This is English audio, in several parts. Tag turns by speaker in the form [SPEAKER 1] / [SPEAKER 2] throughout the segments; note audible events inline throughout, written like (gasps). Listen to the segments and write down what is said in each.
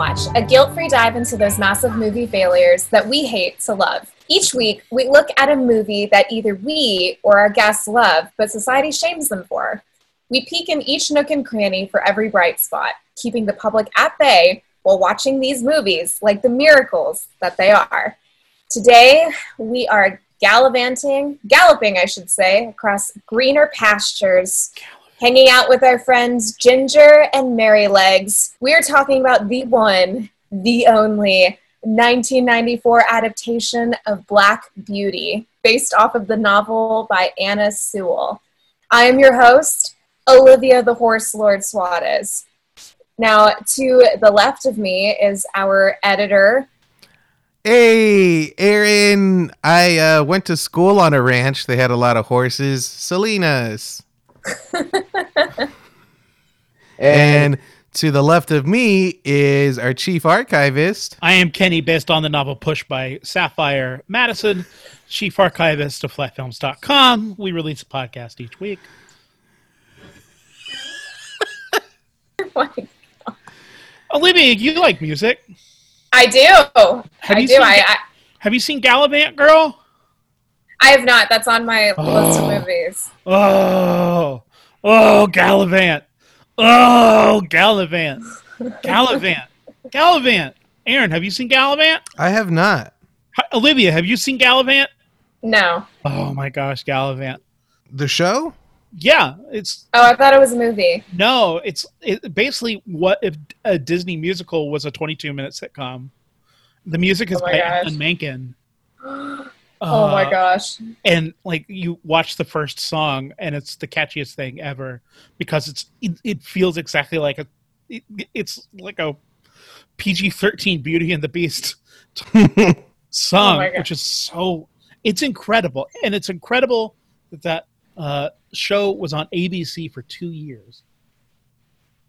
[SPEAKER 1] Watch, a guilt free dive into those massive movie failures that we hate to love. Each week, we look at a movie that either we or our guests love, but society shames them for. We peek in each nook and cranny for every bright spot, keeping the public at bay while watching these movies like the miracles that they are. Today, we are gallivanting, galloping, I should say, across greener pastures, hanging out with our friends Ginger and Mary Legs. We're talking about the one, the only 1994 adaptation of Black Beauty, based off of the novel by Anna Sewell. I am your host, Olivia the Horse Lord Suarez. Now, to the left of me is our editor.
[SPEAKER 2] Hey, Aaron. I uh, went to school on a ranch. They had a lot of horses. Salinas. And to the left of me is our chief archivist.
[SPEAKER 3] I am Kenny, based on the novel Push by Sapphire Madison, chief archivist of flatfilms.com. We release a podcast each week. (laughs) Oh Olivia, you like music?
[SPEAKER 1] I do.
[SPEAKER 3] Have
[SPEAKER 1] I
[SPEAKER 3] you
[SPEAKER 1] do.
[SPEAKER 3] seen
[SPEAKER 1] I, I
[SPEAKER 3] Have you seen Galavant Girl?
[SPEAKER 1] I have not. That's on my list
[SPEAKER 3] Oh.
[SPEAKER 1] of movies.
[SPEAKER 3] Oh, oh, Galavant. Oh, Galavant. Galavant. Galavant. Aaron, have you seen Galavant?
[SPEAKER 2] I have not.
[SPEAKER 3] Hi- Olivia, have you seen Galavant?
[SPEAKER 1] No.
[SPEAKER 3] Oh my gosh, Galavant.
[SPEAKER 2] The show?
[SPEAKER 3] Yeah, it's
[SPEAKER 1] Oh, I thought it was a movie.
[SPEAKER 3] no, it's it, basically what if a Disney musical was a 22 minute sitcom. The music is
[SPEAKER 1] Oh
[SPEAKER 3] by
[SPEAKER 1] gosh.
[SPEAKER 3] Alan Menken. (gasps) (gasps)
[SPEAKER 1] Oh my
[SPEAKER 3] Uh,
[SPEAKER 1] gosh.
[SPEAKER 3] and like you watch the first song and it's the catchiest thing ever because it's it, it feels exactly like a it, it's like a PG-13 Beauty and the Beast (laughs) song
[SPEAKER 1] Oh
[SPEAKER 3] which is so it's incredible and it's incredible that that uh, show was on ABC for 2 years.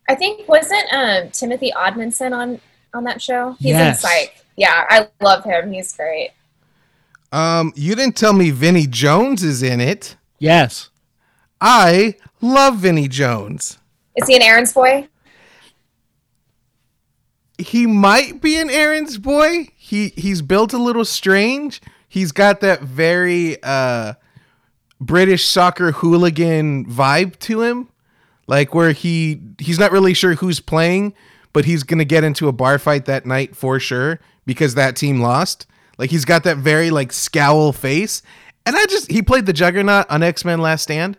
[SPEAKER 1] I think wasn't um, Timothy Omundson on on that show? He's
[SPEAKER 3] Yes.
[SPEAKER 1] in Psych. Yeah, I love him. He's great.
[SPEAKER 2] Um, you didn't tell me Vinnie Jones is in it.
[SPEAKER 3] Yes.
[SPEAKER 2] I love Vinnie Jones.
[SPEAKER 1] Is he an errands boy?
[SPEAKER 2] He might be an errands boy. He he's built a little strange. He's got that very uh British soccer hooligan vibe to him. Like where he he's not really sure who's playing, but he's going to get into a bar fight that night for sure because that team lost. Like he's got that very like scowl face. And I just he played the Juggernaut on X-Men Last Stand.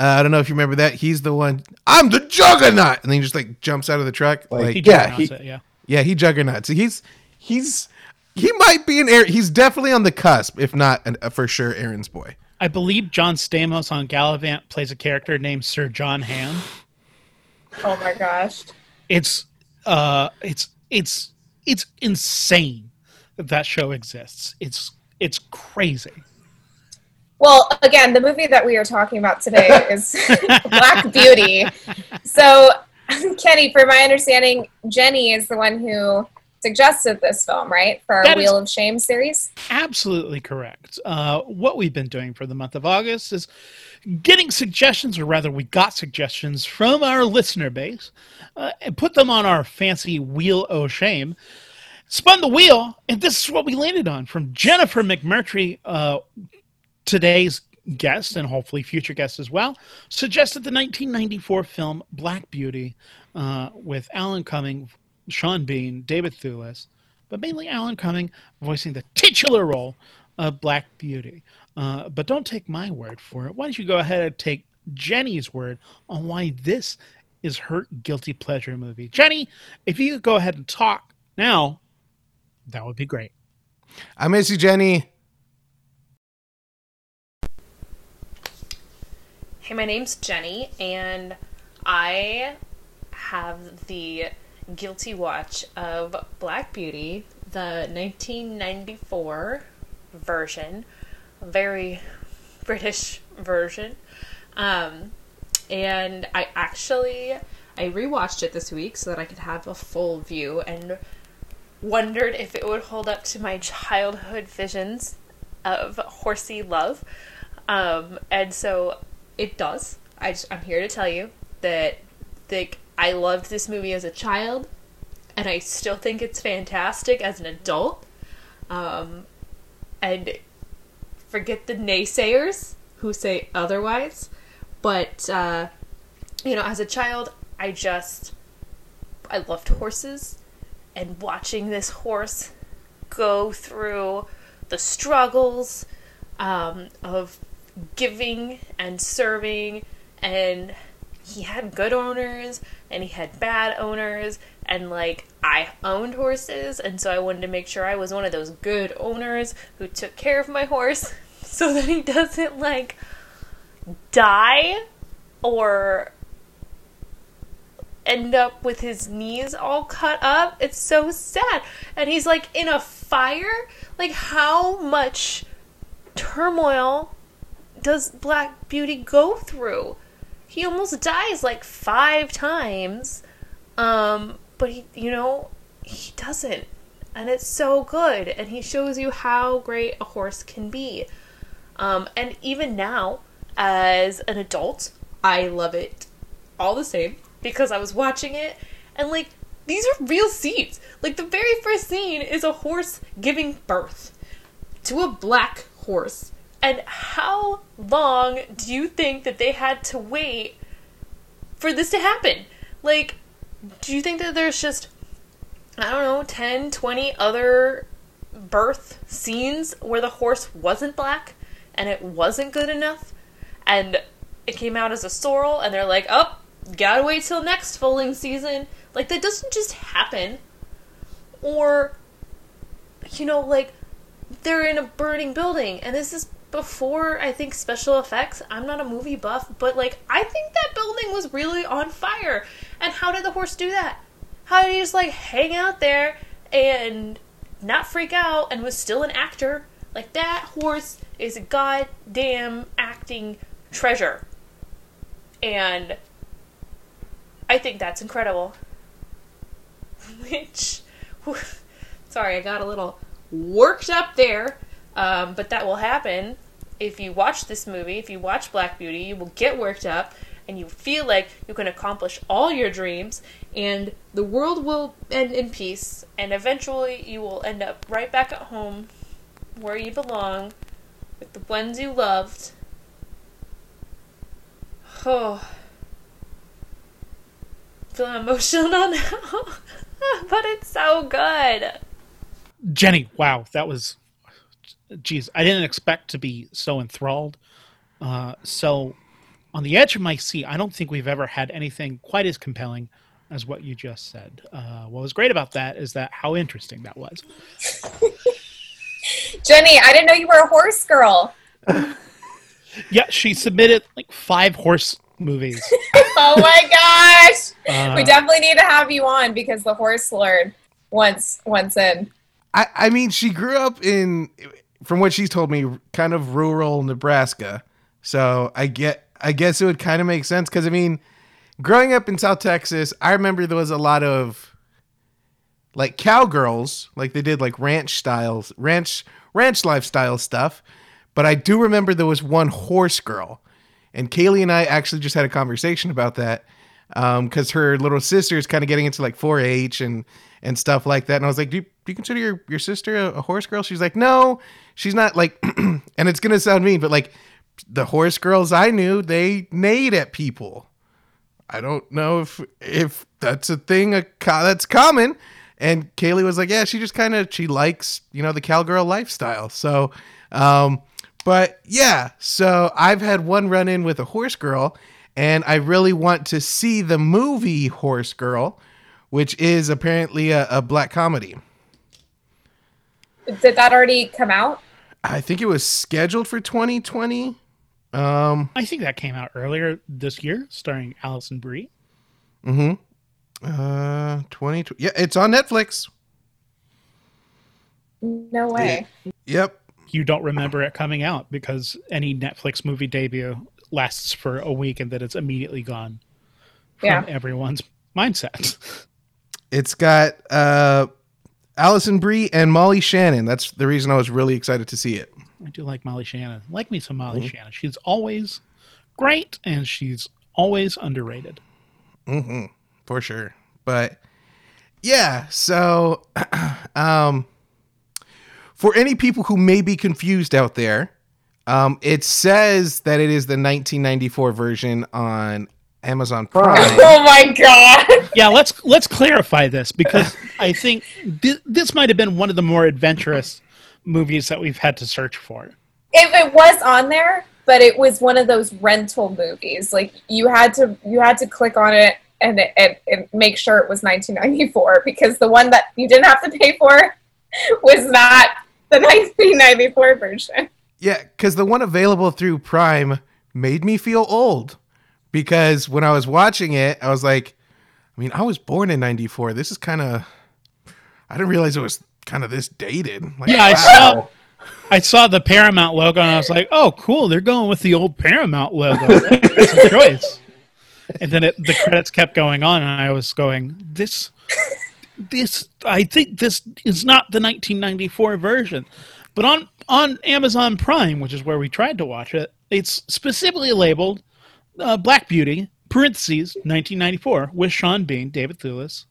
[SPEAKER 2] Uh, I don't know if you remember that. He's the one. I'm the Juggernaut, and then he just like jumps out of the truck. Like,
[SPEAKER 3] He
[SPEAKER 2] yeah,
[SPEAKER 3] juggernauts
[SPEAKER 2] he,
[SPEAKER 3] it, yeah.
[SPEAKER 2] yeah, he juggernauts. He's he's he might be an air. He's definitely on the cusp, if not an, a for sure Aaron's boy.
[SPEAKER 3] I believe John Stamos on Galavant plays a character named Sir John Ham.
[SPEAKER 1] Oh my gosh.
[SPEAKER 3] it's uh it's it's it's insane that show exists it's it's crazy
[SPEAKER 1] Well, again, the movie that we are talking about today (laughs) is (laughs) Black Beauty. So, (laughs) Kenny, for my understanding, Jenny is the one who suggested this film, right? For our
[SPEAKER 3] That
[SPEAKER 1] Wheel of Shame series.
[SPEAKER 3] absolutely correct uh what we've been doing for the month of august is getting suggestions or rather we got suggestions from our listener base uh, and put them on our fancy wheel of shame spun the wheel and this is what we landed on from jennifer mcmurtry uh today's guest and hopefully future guest as well suggested the 1994 film Black Beauty uh, with Alan Cumming, Sean Bean, David Thewlis, but mainly Alan Cumming voicing the titular role of Black Beauty. Uh, but don't take my word for it. Why don't you go ahead and take Jenny's word on why this is her guilty pleasure movie? Jenny, if you could go ahead and talk now, that would be great.
[SPEAKER 2] I miss you, Jenny.
[SPEAKER 4] Hey, my name's Jenny, and I have the guilty watch of Black Beauty, the 1994 version, very British version. Um, and I actually I rewatched it this week so that I could have a full view and wondered if it would hold up to my childhood visions of horsey love. Um, and so it does. I I'm here to tell you that the I loved this movie as a child, and I still think it's fantastic as an adult. Um, and forget the naysayers who say otherwise. But, uh, you know, as a child, I just. I loved horses, and watching this horse go through the struggles um, of giving and serving, and he had good owners and he had bad owners, and like I owned horses, and so I wanted to make sure I was one of those good owners who took care of my horse (laughs) so that he doesn't like die or end up with his knees all cut up. It's so sad. And he's like in a fire. Like, how much turmoil does Black Beauty go through? He almost dies like five times. Um, but he, you know, he doesn't. And it's so good. And he shows you how great a horse can be. Um, and even now, as an adult, I love it all the same because I was watching it and like these are real scenes. Like the very first scene is a horse giving birth to a black horse. And how long do you think that they had to wait for this to happen? Like, do you think that there's just, I don't know, 10, 20 other birth scenes where the horse wasn't black and it wasn't good enough? And it came out as a sorrel, and they're like, oh, gotta wait till next foaling season. Like, that doesn't just happen. Or, you know, like, they're in a burning building, and this is before I think special effects. I'm not a movie buff, but like I think that building was really on fire. And how did the horse do that? How did he just like hang out there and not freak out and was still an actor? Like that horse is a goddamn acting treasure. And I think that's incredible. (laughs) Which (laughs) sorry, I got a little worked up there. Um, but that will happen if you watch this movie, if you watch Black Beauty, you will get worked up and you feel like you can accomplish all your dreams and the world will end in peace and eventually you will end up right back at home where you belong with the ones you loved. (sighs) Oh. Feeling emotional (laughs) now, but it's so good.
[SPEAKER 3] Jenny, wow, that was geez, I didn't expect to be so enthralled. Uh, so, on the edge of my seat, I don't think we've ever had anything quite as compelling as what you just said. Uh, what was great about that is that how interesting that was. (laughs)
[SPEAKER 1] Jenny, I didn't know you were a horse girl. (laughs)
[SPEAKER 3] yeah, she submitted like five horse movies. (laughs)
[SPEAKER 1] oh my gosh! Uh, we definitely need to have you on because the horse lord once once in.
[SPEAKER 2] I, I mean, she grew up in from what she's told me, kind of rural Nebraska. So I get, I guess it would kind of make sense because I mean, growing up in South Texas, I remember there was a lot of like cowgirls, like they did like ranch styles, ranch ranch lifestyle stuff. But I do remember there was one horse girl, and Kaylee and I actually just had a conversation about that because um, her little sister is kind of getting into like 4-H and and stuff like that. And I was like, do you, do you consider your, your sister a, a horse girl? She's like, no, she's not like, (clears throat) and it's going to sound mean, but like the horse girls I knew, they neighed at people. I don't know if, if that's a thing a that's common. And Kaylee was like, yeah, she just kind of, she likes, you know, the cowgirl lifestyle. So, um, but yeah, so I've had one run in with a horse girl and I really want to see the movie Horse Girl which is apparently a, a black comedy.
[SPEAKER 1] Did that already come out?
[SPEAKER 2] I think it was scheduled for 2020. Um,
[SPEAKER 3] I think that came out earlier this year, starring Alison Brie.
[SPEAKER 2] Mm-hmm. Uh, 2020. Yeah, it's on Netflix.
[SPEAKER 1] No way.
[SPEAKER 2] Yep.
[SPEAKER 3] You don't remember it coming out because any Netflix movie debut lasts for a week and then it's immediately gone from yeah. everyone's mindset.
[SPEAKER 2] It's got uh, Alison Brie and Molly Shannon. That's the reason I was really excited to see it.
[SPEAKER 3] I do like Molly Shannon. Like me some Molly mm-hmm. Shannon. She's always great and she's always underrated.
[SPEAKER 2] Mm-hmm. for sure. But yeah, so (clears throat) um, for any people who may be confused out there, um, it says that it is the 1994 version on Amazon Prime. (laughs)
[SPEAKER 1] Oh my god!
[SPEAKER 3] Yeah, let's let's clarify this because I think th- this might have been one of the more adventurous movies that we've had to search for.
[SPEAKER 1] It, it was on there, but it was one of those rental movies. Like you had to you had to click on it and, and, and make sure it was 1994 because the one that you didn't have to pay for (laughs) was not the 1994 version.
[SPEAKER 2] Yeah, because the one available through Prime made me feel old. Because when I was watching it, I was like, I mean, I was born in '94. This is kind of. I didn't realize it was kind of this dated. Like,
[SPEAKER 3] Yeah, I saw I saw the Paramount logo and I was like, "Oh, cool! They're going with the old Paramount logo. (laughs) That's a choice." And then it, the credits kept going on, and I was going, "This, this, I think this is not the 1994 version." But on on Amazon Prime, which is where we tried to watch it, it's specifically labeled uh, Black Beauty (parentheses 1994) with Sean Bean, David Thewlis,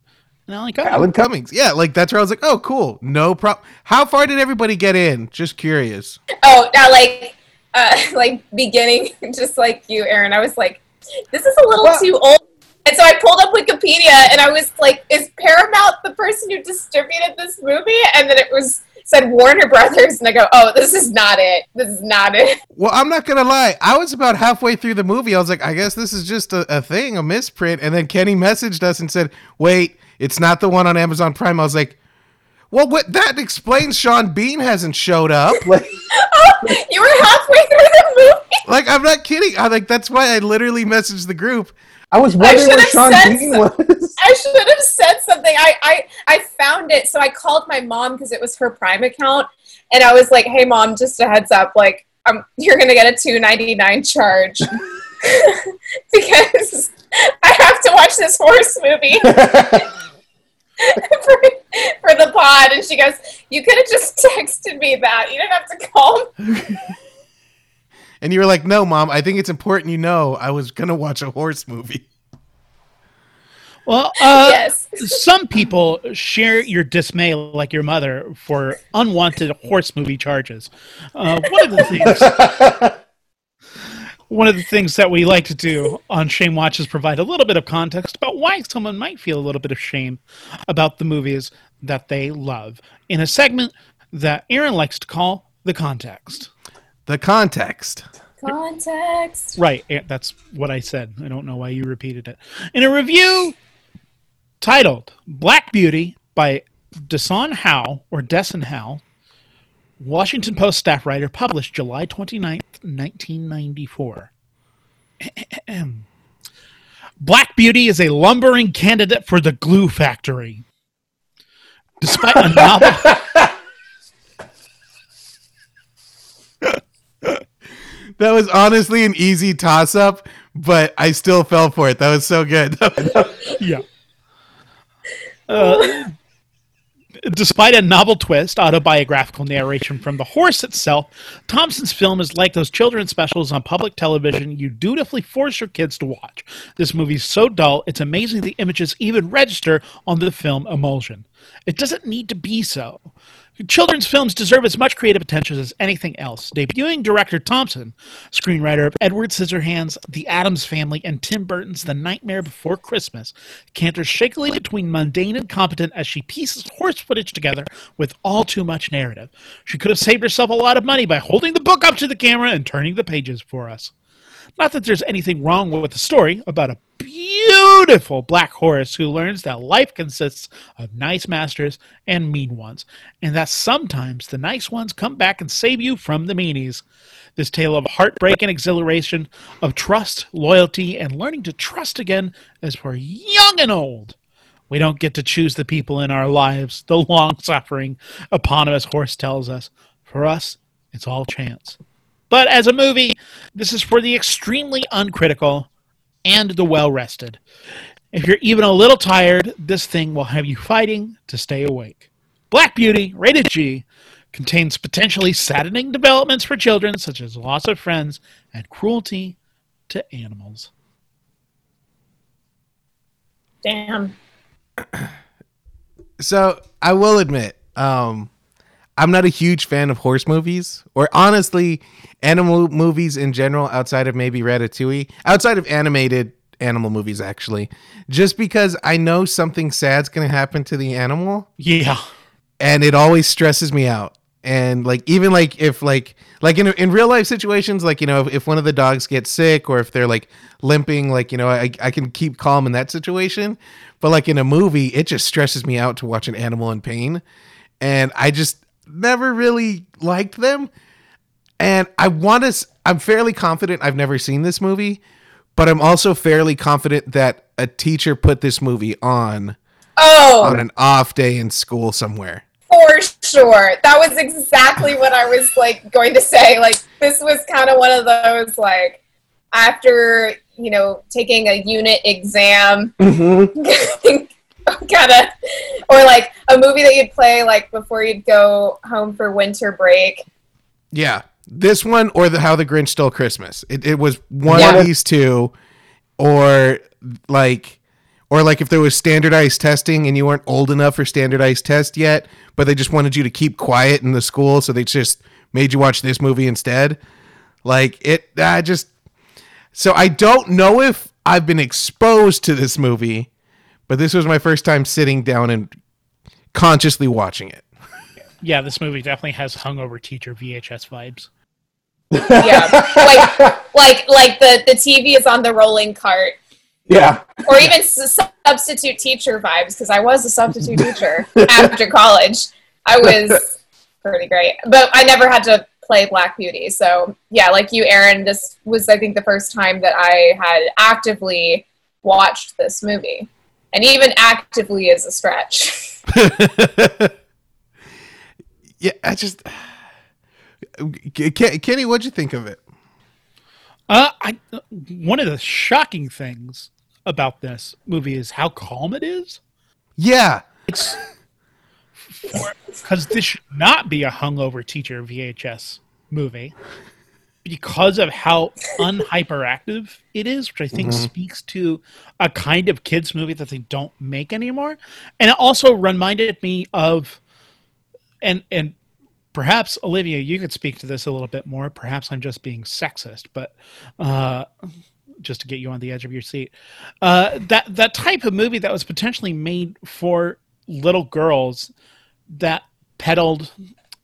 [SPEAKER 3] and Alan Cumming.
[SPEAKER 2] Alan Cummings. Yeah, like that's where I was like, oh, cool. No problem. How far did everybody get in? Just curious.
[SPEAKER 1] Oh, now like uh, (laughs) like beginning, (laughs) just like you, Aaron. I was like, this is a little
[SPEAKER 2] Well-
[SPEAKER 1] too old. And so I pulled up Wikipedia, and I was like, is Paramount the person who distributed this movie? And then it was said Warner Brothers, and I go, oh, this is not it. This is not it.
[SPEAKER 2] Well, I'm not gonna lie. I was about halfway through the movie. I was like, I guess this is just a, a thing, a misprint. And then Kenny messaged us and said, "Wait, it's not the one on Amazon Prime." I was like, "Well, what? That explains Sean Bean hasn't showed up." (laughs) Like, oh,
[SPEAKER 1] You were halfway through the movie.
[SPEAKER 2] like I'm not kidding. I like that's why I literally messaged the group.
[SPEAKER 5] I was wondering
[SPEAKER 1] should
[SPEAKER 5] where
[SPEAKER 1] have
[SPEAKER 5] Sean
[SPEAKER 1] said
[SPEAKER 5] Bean was.
[SPEAKER 1] I should have said something. I, I, I found it, so I called my mom because it was her Prime account, and I was like, "Hey, mom, just a heads up, like, um, you're gonna get a two ninety nine charge (laughs) because I have to watch this horse movie (laughs) for, for the pod." And she goes, "You could have just (laughs) texted me that. You didn't have to call." Me."
[SPEAKER 2] And you were like, "No, mom. I think it's important you know I was gonna watch a horse movie."
[SPEAKER 3] Well, uh,
[SPEAKER 1] yes.
[SPEAKER 3] some people share your dismay, like your mother, for unwanted horse movie charges. Uh, one of the things, (laughs) one of the things that we like to do on Shame Watch is provide a little bit of context about why someone might feel a little bit of shame about the movies that they love in a segment that Aaron likes to call the context.
[SPEAKER 2] The context.
[SPEAKER 1] Context.
[SPEAKER 3] Right, eh, that's what I said. I don't know why you repeated it. In a review titled Black Beauty by Desson Howe or Desson Howe, Washington Post staff writer published July 29th, 1994. Black Beauty is a lumbering candidate for the glue factory. Despite a novel (laughs)
[SPEAKER 2] That was honestly an easy toss up, but I still fell for it. That was so good. (laughs)
[SPEAKER 3] Yeah. (laughs) Uh, despite a novel twist, autobiographical narration from the horse itself, Thompson's film is like those children's specials on public television you dutifully force your kids to watch. This movie's so dull, it's amazing the images even register on the film emulsion. It doesn't need to be so. Children's films deserve as much creative attention as anything else. Debuting director Thompson, screenwriter of Edward Scissorhands, The Addams Family, and Tim Burton's The Nightmare Before Christmas, canters shakily between mundane and competent as she pieces horse footage together with all too much narrative. She could have saved herself a lot of money by holding the book up to the camera and turning the pages for us. Not that there's anything wrong with the story about a beautiful black horse who learns that life consists of nice masters and mean ones, and that sometimes the nice ones come back and save you from the meanies. This tale of heartbreak and exhilaration, of trust, loyalty, and learning to trust again is for young and old. We don't get to choose the people in our lives, the long suffering, eponymous horse tells us. For us, it's all chance. But as a movie, this is for the extremely uncritical and the well rested. If you're even a little tired, this thing will have you fighting to stay awake. Black Beauty, rated G, contains potentially saddening developments for children, such as loss of friends and cruelty to animals.
[SPEAKER 1] Damn.
[SPEAKER 2] So I will admit, um, I'm not a huge fan of horse movies, or honestly, animal movies in general, outside of maybe Ratatouille, outside of animated animal movies, actually, just because I know something sad's gonna happen to the animal,
[SPEAKER 3] Yeah.
[SPEAKER 2] and it always stresses me out. And like even like if like like in in real life situations, like you know if, if one of the dogs gets sick or if they're like limping, like you know I I can keep calm in that situation. But like in a movie, it just stresses me out to watch an animal in pain, and I just never really liked them. And I want to. I'm fairly confident I've never seen this movie, but I'm also fairly confident that a teacher put this movie on
[SPEAKER 1] Oh,
[SPEAKER 2] on an off day in school somewhere.
[SPEAKER 1] for sure. That was exactly what I was like going to say. Like this was kind of one of those like after you know taking a unit exam, mm-hmm. (laughs) (laughs) kind of, or like a movie that you'd play like before you'd go home for winter break.
[SPEAKER 2] Yeah, this one or the How the Grinch Stole Christmas. It, it was one
[SPEAKER 1] Yeah.
[SPEAKER 2] of these two, or like, or like if there was standardized testing and you weren't old enough for standardized test yet, but they just wanted you to keep quiet in the school, so they just made you watch this movie instead. Like it, I just. So I don't know if I've been exposed to this movie, but this was my first time sitting down and consciously watching it.
[SPEAKER 3] Yeah, this movie definitely has hungover teacher VHS vibes.
[SPEAKER 1] Yeah, (laughs) like like like the the TV is on the rolling cart,
[SPEAKER 5] Yeah.
[SPEAKER 1] or even s- substitute teacher vibes because I was a substitute teacher (laughs) after college. I was pretty great, but I never had to play Black Beauty. So yeah, like you, Aaron, this was I think the first time that I had actively watched this movie, and even actively is a stretch. (laughs)
[SPEAKER 2] yeah, I just Kenny, what'd you think of it?
[SPEAKER 3] Uh, I one of the shocking things about this movie is how calm it is.
[SPEAKER 2] Yeah,
[SPEAKER 3] It's because this should not be a hungover teacher VHS movie because of how unhyperactive it is, which I think speaks to a kind of kids movie that they don't make anymore. And it also reminded me of and and perhaps Olivia, you could speak to this a little bit more. Perhaps I'm just being sexist, but uh, just to get you on the edge of your seat, uh, that that type of movie that was potentially made for little girls that peddled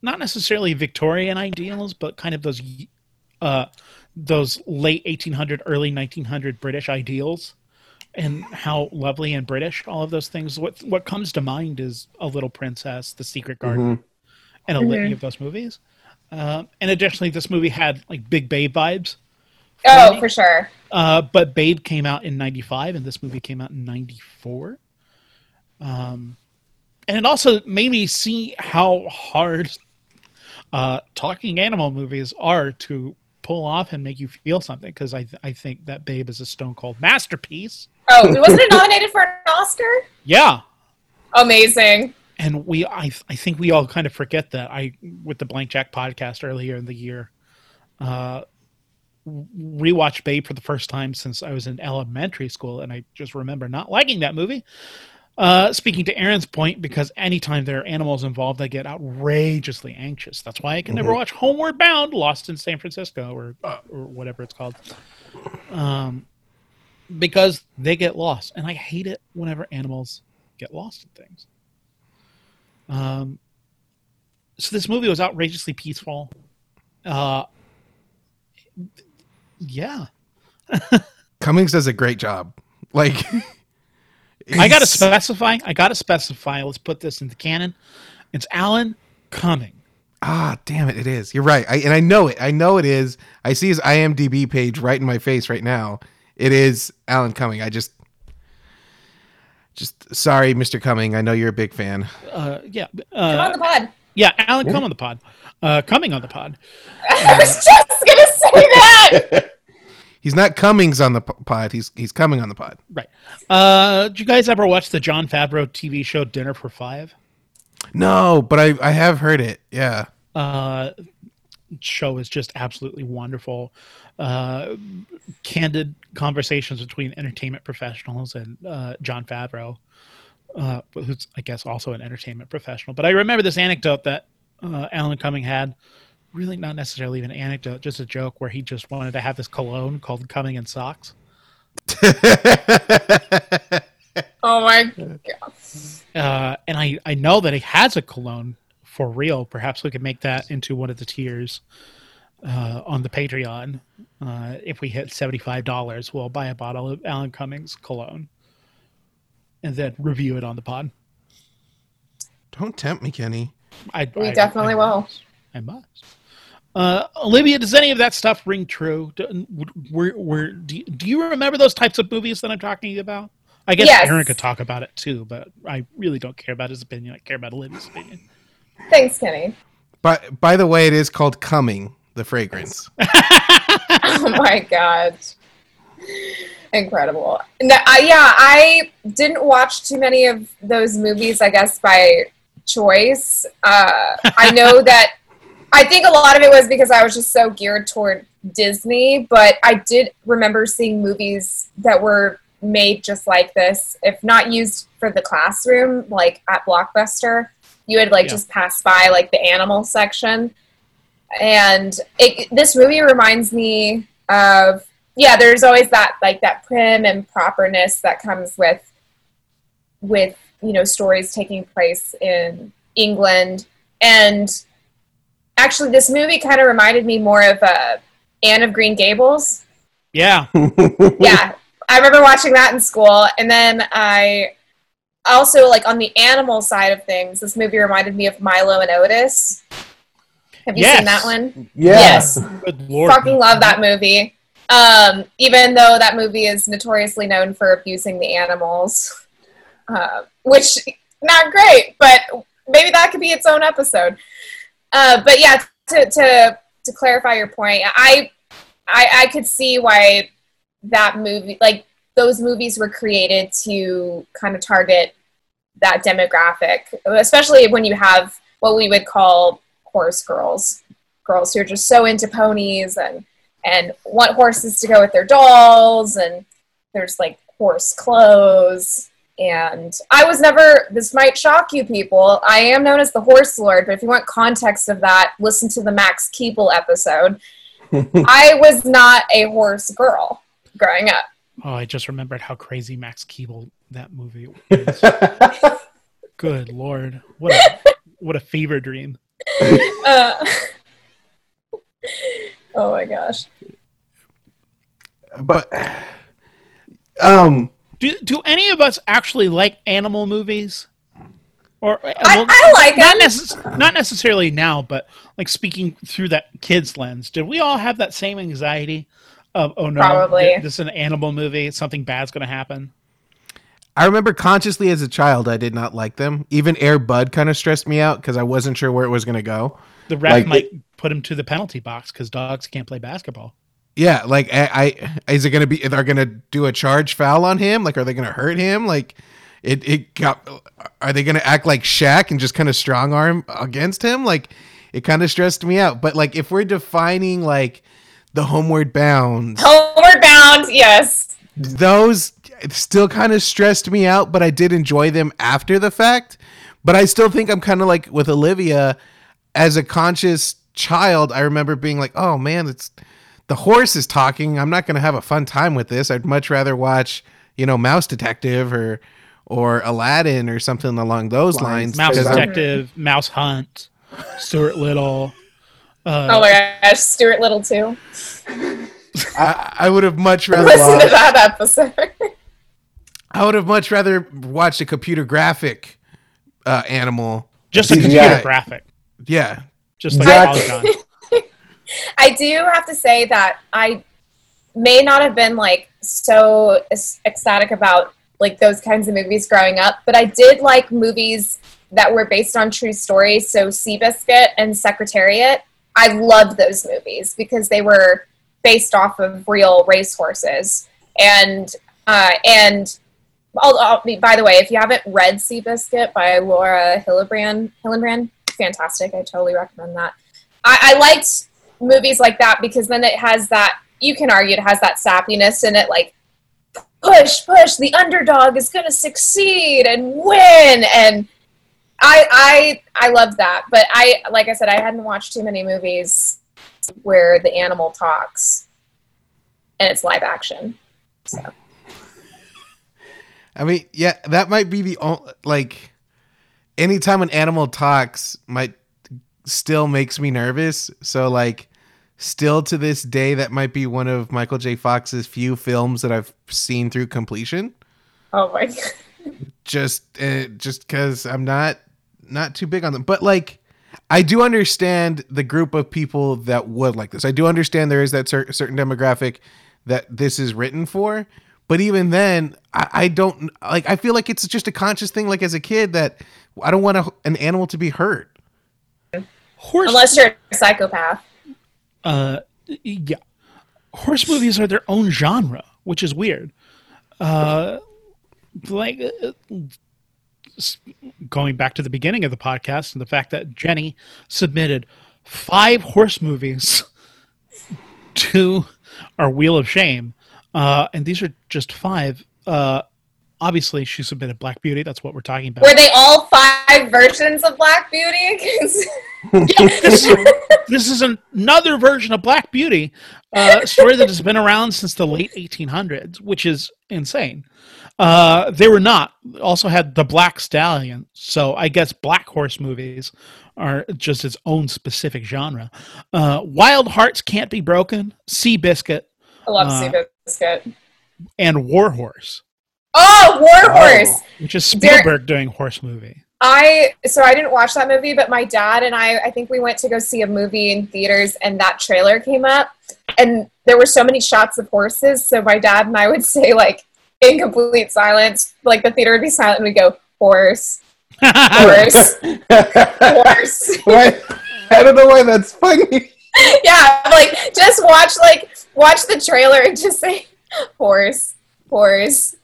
[SPEAKER 3] not necessarily Victorian ideals, but kind of those uh, those late 1800, early 1900 British ideals, and how lovely and British all of those things. What what comes to mind is A Little Princess, The Secret Garden, and a litany of those movies. Um, and additionally, this movie had like Big Babe vibes.
[SPEAKER 1] oh, for sure.
[SPEAKER 3] Uh, but Babe came out in '95, and this movie came out in '94. Um, and it also made me see how hard uh, talking animal movies are to pull off and make you feel something. Because I, th- I think that Babe is a stone cold masterpiece.
[SPEAKER 1] Oh, wasn't it nominated for an Oscar?
[SPEAKER 3] Yeah,
[SPEAKER 1] Amazing.
[SPEAKER 3] and we I, I think we all kind of forget that i with the blank jack podcast earlier in the year uh rewatched babe for the first time since i was in elementary school and i just remember not liking that movie uh speaking to aaron's point because anytime there are animals involved i get outrageously anxious. That's why i can never watch homeward bound lost in san francisco or or whatever it's called. Um because they get lost and i hate it whenever animals get lost in things. Um, so this movie was outrageously peaceful. Uh, yeah, (laughs)
[SPEAKER 2] Cummings does a great job. Like, (laughs)
[SPEAKER 3] I gotta specify. I gotta specify. Let's put this in the canon. It's Alan Cumming.
[SPEAKER 2] Ah, damn it! It is. You're right. I, and I know it. I know it is. I see his IMDb page right in my face right now. It is Alan Cumming. I just, just sorry, Mr. Cumming. I know you're a big fan.
[SPEAKER 3] Uh, yeah,
[SPEAKER 1] Come on
[SPEAKER 3] uh,
[SPEAKER 1] the pod.
[SPEAKER 3] yeah. Alan, come on the pod. Uh, coming on the pod. (laughs)
[SPEAKER 1] I was just gonna say that. (laughs)
[SPEAKER 2] He's not Cummings on the pod. He's he's coming on the pod.
[SPEAKER 3] Right. Uh, did you guys ever watch the Jon Favreau TV show Dinner for Five?
[SPEAKER 2] No, but I I have heard it. Yeah.
[SPEAKER 3] Uh, show is just absolutely wonderful. Uh, candid conversations between entertainment professionals and uh, Jon Favreau, uh, who's I guess also an entertainment professional. But I remember this anecdote that uh, Alan Cumming had. Really, not necessarily even an anecdote, just a joke where he just wanted to have this cologne called Cumming in Socks. (laughs)
[SPEAKER 1] Oh my god.
[SPEAKER 3] Uh, and I, I know that he has a cologne for real. Perhaps we could make that into one of the tiers uh, on the Patreon. Uh, if we hit seventy-five dollars, we'll buy a bottle of Alan Cummings cologne and then review it on the pod.
[SPEAKER 2] Don't tempt me, Kenny.
[SPEAKER 3] I,
[SPEAKER 1] We
[SPEAKER 3] I-
[SPEAKER 1] definitely
[SPEAKER 3] I
[SPEAKER 1] will.
[SPEAKER 3] must. I must. Uh, Olivia, does any of that stuff ring true? Do, were, were, do, you- do you remember those types of movies that I'm talking about? I guess
[SPEAKER 1] Yes.
[SPEAKER 3] Aaron could talk about it too, but I really don't care about his opinion. I care about Olivia's opinion.
[SPEAKER 1] Thanks, Kenny.
[SPEAKER 2] But by the way, it is called Coming, the fragrance. (laughs) (laughs)
[SPEAKER 1] oh my god incredible no, I, yeah i didn't watch too many of those movies i guess by choice uh, i know (laughs) that i think a lot of it was because i was just so geared toward disney but i did remember seeing movies that were made just like this if not used for the classroom like at blockbuster. You would like
[SPEAKER 3] Yeah.
[SPEAKER 1] just pass by like the animal section. And it, this movie reminds me of yeah there's always that like that prim and properness that comes with with you know stories taking place in england. And actually this movie kind of reminded me more of uh, anne of green gables
[SPEAKER 3] Yeah, (laughs)
[SPEAKER 1] yeah i remember watching that in school and then i also like on the animal side of things this movie reminded me of milo and otis have you
[SPEAKER 3] Yes.
[SPEAKER 1] seen that one
[SPEAKER 5] Yeah.
[SPEAKER 1] Yes.
[SPEAKER 3] good lord.
[SPEAKER 1] fucking love that movie. Um, even though that movie is notoriously known for abusing the animals, uh, which not great, but maybe that could be its own episode. Uh, but yeah, to, to to clarify your point, I, I I could see why that movie, like those movies, were created to kind of target that demographic, especially when you have what we would call horse girls girls who are just so into ponies and and want horses to go with their dolls and there's like horse clothes and i was never this might shock you people i am known as the horse lord but if you want context of that listen to the max keeble episode (laughs) i was not a horse girl growing up
[SPEAKER 3] Oh, I just remembered how crazy Max Keeble that movie (laughs) was. good lord, what a what a fever dream. (laughs)
[SPEAKER 1] uh, oh my gosh
[SPEAKER 2] but um
[SPEAKER 3] Do do any of us actually like animal movies? Or
[SPEAKER 1] I, I like
[SPEAKER 3] not,
[SPEAKER 1] it
[SPEAKER 3] necess- not necessarily now, but like speaking through that kid's lens, did we all have that same anxiety of oh no,
[SPEAKER 1] Probably.
[SPEAKER 3] this is an animal movie, something bad's going to happen?
[SPEAKER 2] I remember consciously as a child I did not like them. Even Air Bud kind of stressed me out because I wasn't sure where it was going to go.
[SPEAKER 3] The ref
[SPEAKER 5] Like-
[SPEAKER 3] might put him to the penalty box because dogs can't play basketball.
[SPEAKER 2] Yeah, like I, I is it going to be? They're going to do a charge foul on him? Like, are they going to hurt him? Like, it it got. Are they going to act like Shaq and just kind of strong arm against him? Like, it kind of stressed me out. But like, if we're defining like the homeward bound,
[SPEAKER 1] homeward bound yes
[SPEAKER 2] those still kind of stressed me out, but I did enjoy them after the fact. But I still think I'm kind of like with Olivia as a conscious child. I remember being like, "Oh man, it's the horse is talking. I'm not going to have a fun time with this. I'd much rather watch, you know, Mouse Detective or or Aladdin or something along those lines."
[SPEAKER 3] Mouse
[SPEAKER 2] because I'm-
[SPEAKER 3] Detective, Mouse Hunt, Stuart Little. Uh,
[SPEAKER 1] oh my gosh stuart little too
[SPEAKER 2] I, I would have much rather
[SPEAKER 1] listen to that episode
[SPEAKER 2] I would have much rather watched a computer graphic uh, animal.
[SPEAKER 3] just a
[SPEAKER 5] CGI.
[SPEAKER 3] computer graphic,
[SPEAKER 2] Yeah,
[SPEAKER 3] just like
[SPEAKER 5] Exactly.
[SPEAKER 1] I do have to say that I may not have been like so ecstatic about like those kinds of movies growing up, but I did like movies that were based on true stories. So Seabiscuit and Secretariat, I loved those movies because they were based off of real racehorses. And uh, and I'll, I'll, by the way, if you haven't read Seabiscuit by Laura Hillenbrand, Hillenbrand, fantastic. I totally recommend that. I, I liked movies like that because then it has that you can argue it has that sappiness in it like push push the underdog is going to succeed and win. And I I I love that. But I like I said I hadn't watched too many movies where the animal talks and it's live action. So.
[SPEAKER 2] I mean, yeah, that might be the only like anytime an animal talks might still makes me nervous. So like still to this day that might be one of Michael J. Fox's few films that I've seen through completion.
[SPEAKER 1] oh my god
[SPEAKER 2] Just uh, just cuz I'm not not too big on them. But like I do understand the group of people that would like this. I do understand there is that cer- certain demographic that this is written for. But even then, I, I don't like. I feel like it's just a conscious thing. Like as a kid, that I don't want a, an animal to be hurt.
[SPEAKER 3] Horse
[SPEAKER 1] unless you're a psychopath
[SPEAKER 3] uh yeah. Horse movies are their own genre which is weird. Uh like uh, going back to the beginning of the podcast and the fact that jenny submitted five horse movies (laughs) to our wheel of shame uh and these are just five. Uh obviously she submitted black beauty. That's what we're talking about.
[SPEAKER 1] Were they all five versions of black beauty (laughs) (laughs)
[SPEAKER 3] this, (laughs) this is another version of Black Beauty, uh, story that has been around since the late 1800s, which is insane. Uh, they were not. Also had the Black Stallion, so I guess Black Horse movies are just its own specific genre. Uh, Wild Hearts Can't Be Broken, Seabiscuit,
[SPEAKER 1] I love
[SPEAKER 3] Uh,
[SPEAKER 1] Sea Biscuit.
[SPEAKER 3] and War Horse,
[SPEAKER 1] Oh, War Horse.
[SPEAKER 3] which is Spielberg doing horse movie.
[SPEAKER 1] I so I didn't watch that movie, but my dad and I I think we went to go see a movie in theaters and that trailer came up and there were so many shots of horses, so my dad and I would (laughs) say like in complete silence, like the theater would be silent and we'd go, horse, horse, horse. (laughs)
[SPEAKER 2] Why? I don't know why that's funny. (laughs)
[SPEAKER 1] yeah, like just watch like watch the trailer and just say horse, horse.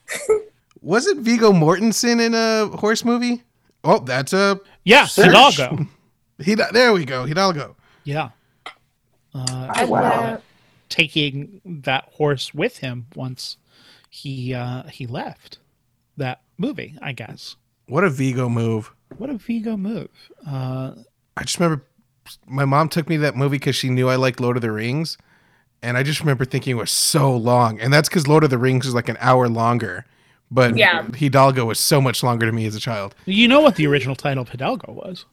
[SPEAKER 2] Wasn't Viggo Mortensen in a horse movie? Oh, that's a
[SPEAKER 3] yeah,
[SPEAKER 2] Search.
[SPEAKER 3] Hidalgo. (laughs)
[SPEAKER 2] he. There we go. Hidalgo.
[SPEAKER 3] Yeah. Uh,
[SPEAKER 1] And, uh,
[SPEAKER 3] taking that horse with him once he uh, he left that movie. I guess.
[SPEAKER 2] What a Viggo move.
[SPEAKER 3] What a Viggo move. Uh,
[SPEAKER 2] I just remember my mom took me to that movie because she knew I liked Lord of the Rings. And I just remember thinking it was so long. And that's because Lord of the Rings is like an hour longer. But
[SPEAKER 1] Yeah.
[SPEAKER 2] Hidalgo was so much longer to me as a child.
[SPEAKER 3] you know what the original title of Hidalgo was?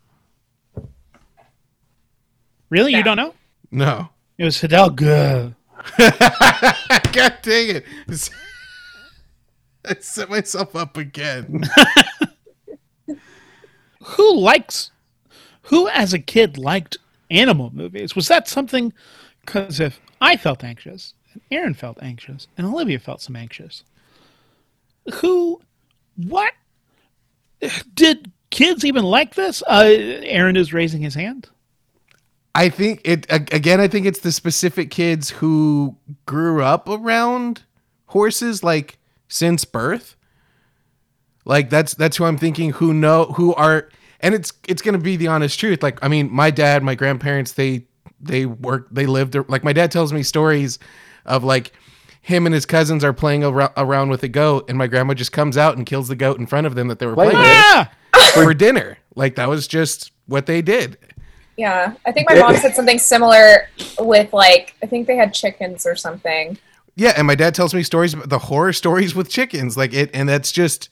[SPEAKER 3] Really, you don't know?
[SPEAKER 2] No.
[SPEAKER 3] It was Hidalgo. (laughs)
[SPEAKER 2] God dang it. (laughs) I set myself up again. (laughs)
[SPEAKER 3] Who likes? Who as a kid liked animal movies? Was that something? Because if I felt anxious, and Aaron felt anxious, and Olivia felt some anxious, who, what, did kids even like this? Uh, Aaron is raising his hand.
[SPEAKER 2] I think it again. I think it's the specific kids who grew up around horses, like since birth. Like that's that's who I'm thinking. Who know who are, and it's it's gonna be the honest truth. Like I mean, my dad, my grandparents, they they work, they lived. Like my dad tells me stories of like him and his cousins are playing ar- around with a goat, and my grandma just comes out and kills the goat in front of them that they were
[SPEAKER 5] Wait,
[SPEAKER 2] playing with
[SPEAKER 3] Ah! (laughs)
[SPEAKER 2] for dinner. Like that was just what they did.
[SPEAKER 1] Yeah, I think my mom said something similar with like I think they had chickens or something.
[SPEAKER 2] Yeah, and my dad tells me stories about the horror stories with chickens, like it, and that's just,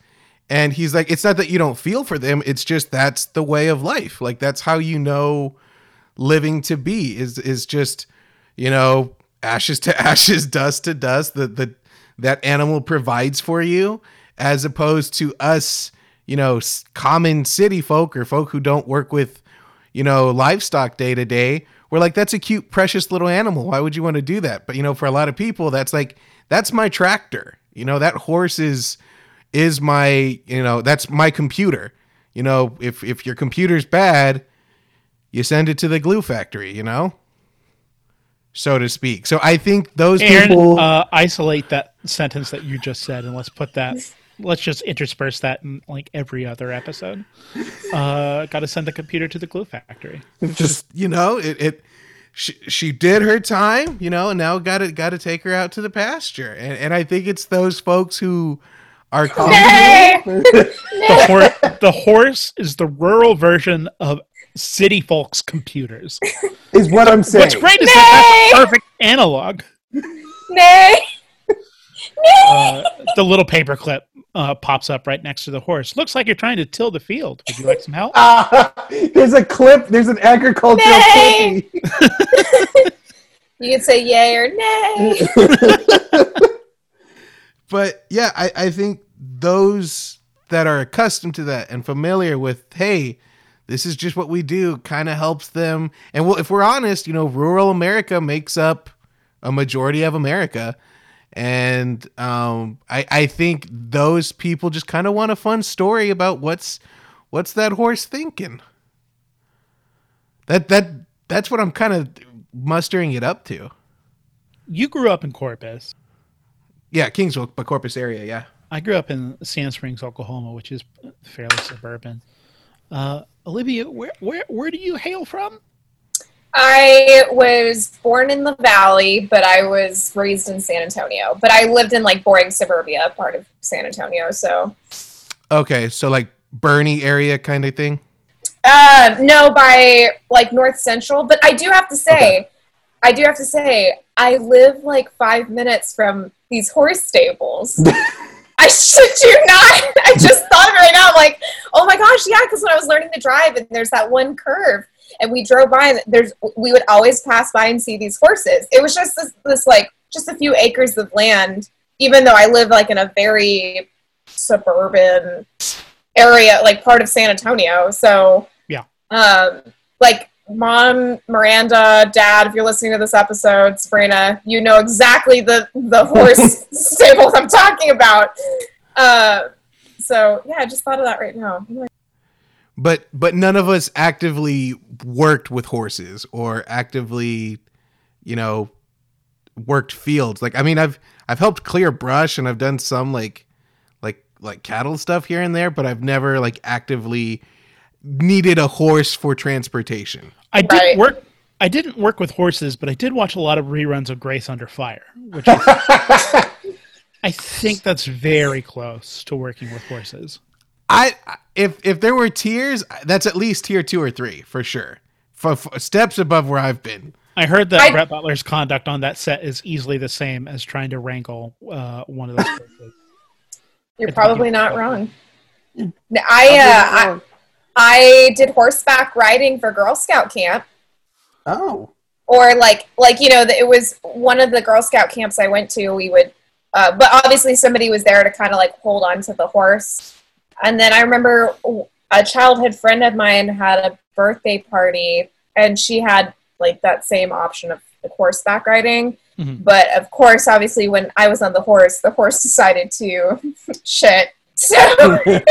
[SPEAKER 2] and he's like, it's not that you don't feel for them, it's just that's the way of life. Like that's how you know living to be is is just, you know, ashes to (laughs) ashes, dust to dust. That the that animal provides for you, as opposed to us, you know, common city folk or folk who don't work with, you know, livestock day to day. We're like, that's a cute, precious little animal. Why would you want to do that? But you know, for a lot of people, that's like, that's my tractor. You know, that horse is is my, you know, that's my computer. You know, if if your computer's bad, you send it to the glue factory. You know, so to speak. So I think those
[SPEAKER 3] Aaron,
[SPEAKER 2] people.
[SPEAKER 3] uh, isolate that sentence that you just said, and let's put that. Let's just intersperse that in like every other episode. Uh, Got to send the computer to the glue factory.
[SPEAKER 5] Just
[SPEAKER 2] you know it, it she, she did her time, you know, and now got to got to take her out to the pasture. And and I think it's those folks who are (laughs)
[SPEAKER 1] Nay!
[SPEAKER 3] The, hor- the horse is the rural version of city folks' computers. (laughs)
[SPEAKER 5] is what I'm saying.
[SPEAKER 3] What's great is that that's a perfect analog. (laughs)
[SPEAKER 1] Nay. (laughs)
[SPEAKER 3] Uh, the little paperclip uh, pops up right next to the horse. Looks like you're trying to till the field. Would you like some help?
[SPEAKER 5] Ah, there's a clip. There's an agricultural
[SPEAKER 1] Nay!
[SPEAKER 5] clip.
[SPEAKER 1] You could say yay or nay.
[SPEAKER 2] but yeah, I, I think those that are accustomed to that and familiar with, hey, this is just what we do, kind of helps them. And well, if we're honest, you know, rural America makes up a majority of America. And um, I, I think those people just kind of want a fun story about what's what's that horse thinking. That that that's what I'm kind of mustering it up to.
[SPEAKER 3] You grew up in Corpus.
[SPEAKER 2] Yeah, Kingsville, but Corpus area, yeah.
[SPEAKER 3] I grew up in Sand Springs, Oklahoma, which is fairly suburban. Uh, Olivia, where, where where do you hail from?
[SPEAKER 1] I was born in the valley, but I was raised in San Antonio. But I lived in like boring suburbia part of San Antonio. So
[SPEAKER 2] Okay, so like Bernie area kind of thing.
[SPEAKER 1] uh, no, by like North Central. But I do have to say, I do have to say, I live like five minutes from these horse stables. (laughs) I should you not. (laughs) I just thought of it right now. I'm like, oh my gosh, yeah. Because when I was learning to drive, and there's that one curve, and we drove by, and there's we would always pass by and see these horses. It was just this, this like just a few acres of land, even though I live like in a very suburban area, like part of San Antonio. So
[SPEAKER 3] Yeah.
[SPEAKER 1] um, like mom, Miranda, dad, if you're listening to this episode, Sabrina, you know exactly the the horse (laughs) stables I'm talking about. Uh, so yeah, I just thought of that right now. Like,
[SPEAKER 2] But but none of us actively worked with horses or actively, you know, worked fields. Like I mean, I've I've helped clear brush and I've done some like like like cattle stuff here and there, but I've never like actively needed a horse for transportation.
[SPEAKER 3] I did
[SPEAKER 1] Right.
[SPEAKER 3] work. I didn't work with horses, but I did watch a lot of reruns of Grace Under Fire, which is, (laughs) I think that's very close to working with horses.
[SPEAKER 2] I if if there were tiers, that's at least tier 2 or 3 for sure. For, for steps above where I've been.
[SPEAKER 3] I heard that
[SPEAKER 1] I-
[SPEAKER 3] Brett Butler's conduct on that set is easily the same as trying to wrangle uh, one of those horses.
[SPEAKER 1] you're probably not wrong. I uh, I, I did horseback riding for Girl Scout camp.
[SPEAKER 5] oh.
[SPEAKER 1] or like like you know it was one of the girl scout camps i went to we would uh, but obviously somebody was there to kind of like hold on to the horse and then i remember a childhood friend of mine had a birthday party and she had like that same option of the horseback riding
[SPEAKER 3] Mhm.
[SPEAKER 1] but of course obviously when i was on the horse the horse (laughs) decided to (laughs) shit so (laughs)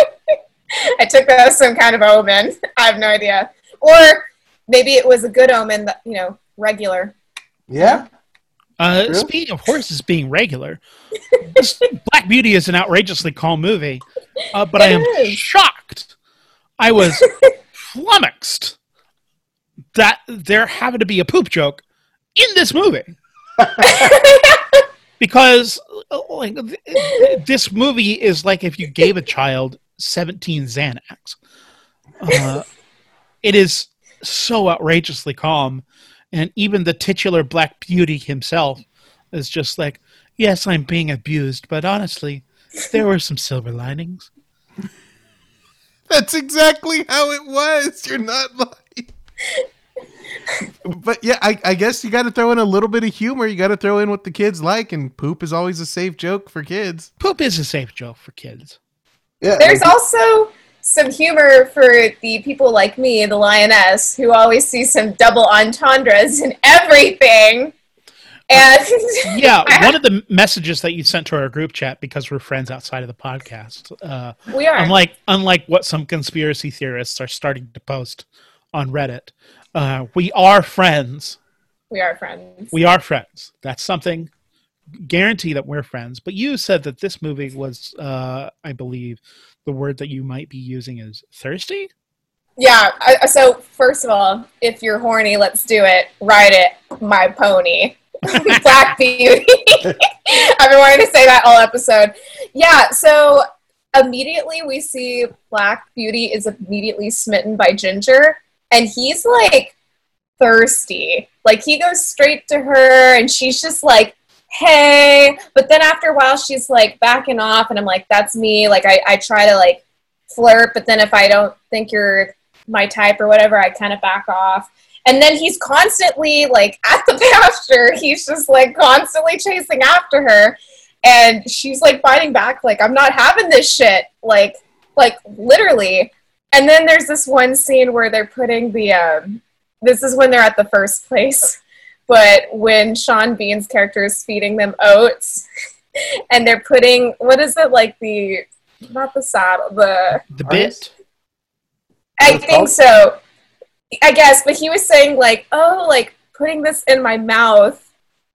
[SPEAKER 1] i took that as some kind of omen (laughs) i have no idea or maybe it was a good omen that you know regular
[SPEAKER 5] Yeah.
[SPEAKER 3] Uh,
[SPEAKER 5] True.
[SPEAKER 3] speaking of horses being regular, (laughs) Black Beauty is an outrageously calm movie, uh, but I am
[SPEAKER 1] It is.
[SPEAKER 3] shocked. I was (laughs) flummoxed that there happened to be a poop joke in this movie. because uh, like th- this movie is like if you gave a child 17 Xanax. Uh, (laughs) it is so outrageously calm, and even the titular Black Beauty himself is just like, "Yes, I'm being abused, but honestly, there were some silver linings."
[SPEAKER 2] That's exactly how it was. You're not lying. but yeah, I, I guess you got to throw in a little bit of humor. You got to throw in what the kids like, and poop is always a safe joke for kids.
[SPEAKER 3] Poop is a safe joke for kids.
[SPEAKER 5] Yeah.
[SPEAKER 1] There's
[SPEAKER 5] like-
[SPEAKER 1] also some humor for the people like me, the lioness, who always see some double entendres in everything. And (laughs)
[SPEAKER 3] Yeah, one of the messages that you sent to our group chat because we're friends outside of the podcast. Uh,
[SPEAKER 1] we are.
[SPEAKER 3] unlike unlike what some conspiracy theorists are starting to post on Reddit, uh, we are friends.
[SPEAKER 1] we are friends.
[SPEAKER 3] We are friends. That's something guarantee that we're friends. But you said that this movie was, uh, I believe, the word that you might be using is thirsty.
[SPEAKER 1] Yeah. I, so first of all, if you're horny, let's do it. Ride it, my pony. (laughs) Black (laughs) Beauty. (laughs) I've been wanting to say that all episode. Yeah. So immediately we see Black Beauty is immediately smitten by Ginger, and he's like thirsty. Like he goes straight to her, and she's just like, "Hey!" But then after a while, she's like backing off, and I'm like, "That's me." Like I, I try to like flirt, but then if I don't think you're my type or whatever, I kind of back off. And then he's constantly like at the (laughs) pasture. He's just like constantly chasing after her, and she's like fighting back, like I'm not having this shit, like like literally. And then there's this one scene where they're putting the um, this is when they're at the first place, but when Sean Bean's character is feeding them oats, (laughs) and they're putting what is it like the not the saddle the
[SPEAKER 3] The bit.
[SPEAKER 1] I think
[SPEAKER 5] called?
[SPEAKER 1] so. I guess, but he was saying like, oh, like putting this in my mouth,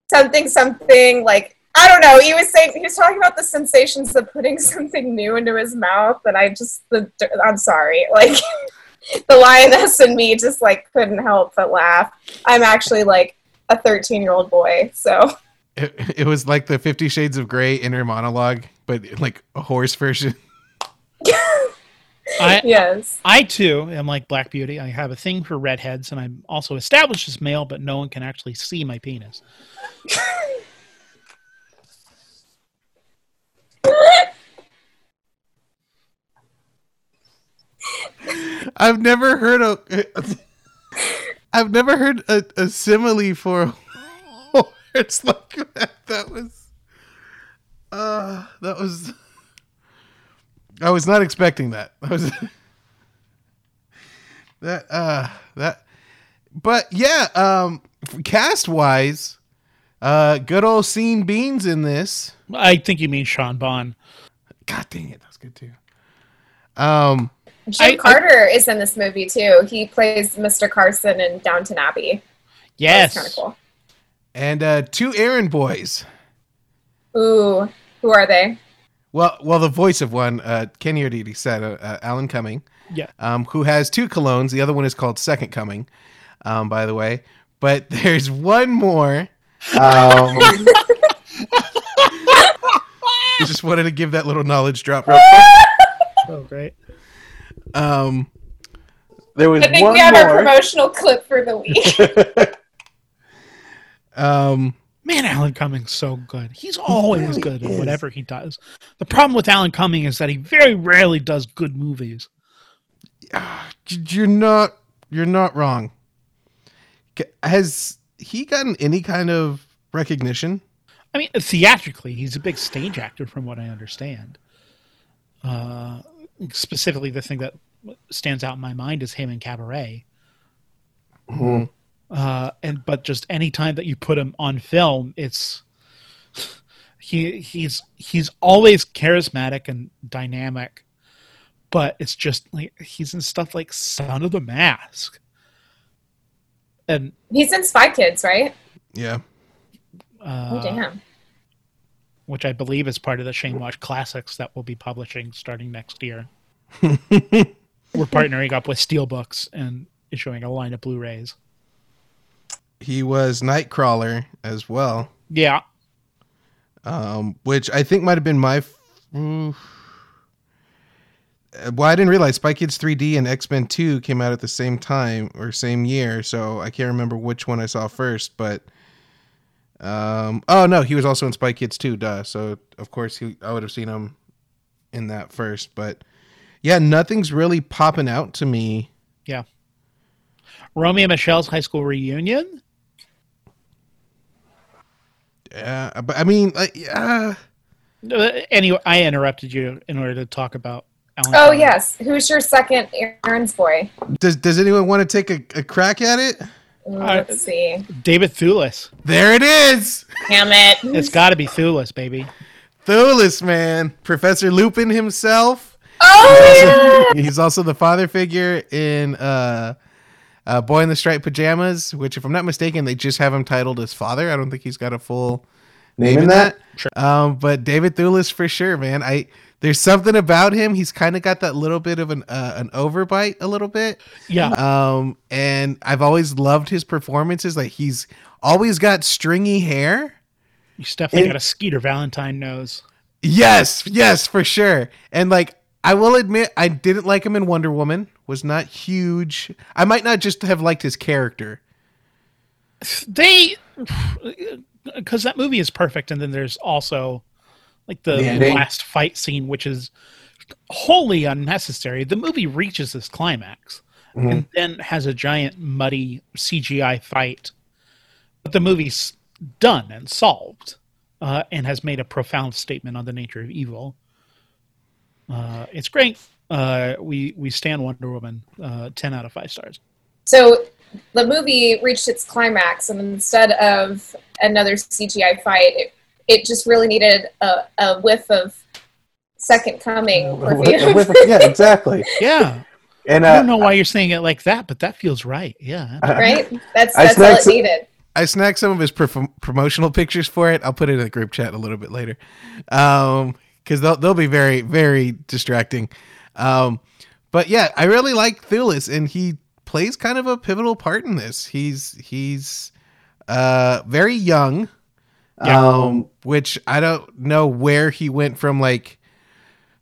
[SPEAKER 1] something, something. Like I don't know. He was saying he was talking about the sensations of putting (laughs) something new into his mouth, and I just the I'm sorry, (laughs) like the lioness and me just like couldn't help but laugh. I'm actually like a 13 year old boy, so
[SPEAKER 2] It, it was like the Fifty Shades of Grey inner monologue, but like a horse version.
[SPEAKER 3] I (laughs)
[SPEAKER 1] yes.
[SPEAKER 3] I too am like Black Beauty. I have a thing for redheads, and I'm also established as male, but no one can actually see my penis. (laughs)
[SPEAKER 2] I've never heard a. I've never heard a, a simile for a horse (laughs) like that. That was. Uh, that was. I was not expecting that. (laughs) That was. that uh that, but yeah. Um, cast wise, uh, good old Scene Beans in this.
[SPEAKER 3] I think you mean Sean Bond.
[SPEAKER 2] God dang it, that's good too. Um,
[SPEAKER 1] Jim
[SPEAKER 3] I- I-
[SPEAKER 1] Carter is in this movie too. He plays Mr. Carson in Downton Abbey.
[SPEAKER 3] Yes.
[SPEAKER 1] That's kind of cool.
[SPEAKER 2] and uh, two errand boys.
[SPEAKER 1] Ooh, who are they?
[SPEAKER 2] Well, well, the voice of one, uh, Kenny Arditi said, uh, uh, Alan Cumming,
[SPEAKER 3] Yeah.
[SPEAKER 2] um, who has two colognes. The other one is called Second Coming, um, by the way. But (laughs) there's one more.
[SPEAKER 5] Um, (laughs) (laughs)
[SPEAKER 2] I just wanted to give that little knowledge drop. Real quick.
[SPEAKER 3] Oh, great.
[SPEAKER 2] Um,
[SPEAKER 5] there was
[SPEAKER 1] I think
[SPEAKER 5] one
[SPEAKER 1] we have our promotional clip for the week. (laughs)
[SPEAKER 2] um,
[SPEAKER 3] Man, Alan Cumming's so good. He's always
[SPEAKER 5] really
[SPEAKER 3] good in whatever he does. The problem with Alan Cumming is that he very rarely does good movies.
[SPEAKER 2] you're not, you're not wrong. Has he gotten any kind of recognition?
[SPEAKER 3] I mean, theatrically, he's a big stage actor, from what I understand. Uh, specifically, the thing that stands out in my mind is him in Cabaret.
[SPEAKER 5] Mhm.
[SPEAKER 3] Uh, and but just any time that you put him on film, it's he he's he's always charismatic and dynamic, but it's just like he's in stuff like Son of the Mask, and
[SPEAKER 1] He's in Spy Kids, right?
[SPEAKER 2] Yeah.
[SPEAKER 3] uh,
[SPEAKER 1] oh, damn.
[SPEAKER 3] Which I believe is part of the Shane Watch Classics that we'll be publishing starting next year. (laughs) We're partnering up with Steelbooks and issuing a line of Blu-rays.
[SPEAKER 2] He was Nightcrawler as well.
[SPEAKER 3] Yeah,
[SPEAKER 2] um, which I think might have been my. F-. Uh, well, I didn't realize Spy Kids 3D and X Men 2 came out at the same time or same year, so I can't remember which one I saw first. But um, oh no, he was also in Spy Kids 2, duh. So of course he, I would have seen him in that first. But yeah, nothing's really popping out to me.
[SPEAKER 3] Yeah. Romy and Michele's high school reunion.
[SPEAKER 2] Yeah, but I mean, like, yeah.
[SPEAKER 3] Uh, anyway, I interrupted you in order to talk about Alan.
[SPEAKER 1] Oh
[SPEAKER 3] Cumming.
[SPEAKER 1] yes. Who's your second errands boy?
[SPEAKER 2] Does Does anyone want to take a, a crack at it?
[SPEAKER 1] Ooh,
[SPEAKER 3] Uh,
[SPEAKER 1] Let's see.
[SPEAKER 3] David Thewlis.
[SPEAKER 2] There it is.
[SPEAKER 1] Damn it.
[SPEAKER 3] It's got to be Thewlis, baby.
[SPEAKER 2] Thewlis, man. Professor Lupin himself.
[SPEAKER 1] Oh yeah.
[SPEAKER 2] He's also the father figure in uh, uh, Boy in the Striped Pajamas, which, if I'm not mistaken, they just have him titled as father. I don't think he's got a full
[SPEAKER 5] naming that.
[SPEAKER 2] Um, but David Thewlis for sure, man. I there's something about him. He's kind of got that little bit of an uh, an overbite, a little bit.
[SPEAKER 3] Yeah.
[SPEAKER 2] Um, and I've always loved his performances. Like he's always got stringy hair.
[SPEAKER 3] He's definitely
[SPEAKER 5] It-
[SPEAKER 3] got a Skeeter Valentine nose.
[SPEAKER 2] Yes, yes, for sure. And like I will admit, I didn't like him in Wonder Woman. Was not huge. I might not just have liked his character.
[SPEAKER 3] They, because that movie is perfect, and then there's also like the,
[SPEAKER 5] The
[SPEAKER 3] last fight scene, which is wholly unnecessary. The movie reaches this climax
[SPEAKER 5] Mm-hmm.
[SPEAKER 3] and then has a giant muddy CGI fight, but the movie's done and solved, uh, and has made a profound statement on the nature of evil. Uh, it's great. Uh, we we stand Wonder Woman. Uh, Ten out of five stars.
[SPEAKER 1] So the movie reached its climax, and instead of another CGI fight, it, it just really needed a, a whiff of Second Coming perfume.
[SPEAKER 5] With- yeah, exactly. (laughs)
[SPEAKER 3] Yeah,
[SPEAKER 5] And
[SPEAKER 3] I
[SPEAKER 5] uh,
[SPEAKER 3] don't know why you're saying it like that, but that feels right. Yeah.
[SPEAKER 1] right? That's
[SPEAKER 5] I
[SPEAKER 1] that's all it
[SPEAKER 5] some-
[SPEAKER 1] needed.
[SPEAKER 2] I snagged some of his pro- promotional pictures for it. I'll put it in the group chat a little bit later, um, because they'll they'll be very very distracting. Um, but yeah, I really like Thewlis, and he plays kind of a pivotal part in this. He's he's uh very young, um, which I don't know where he went from like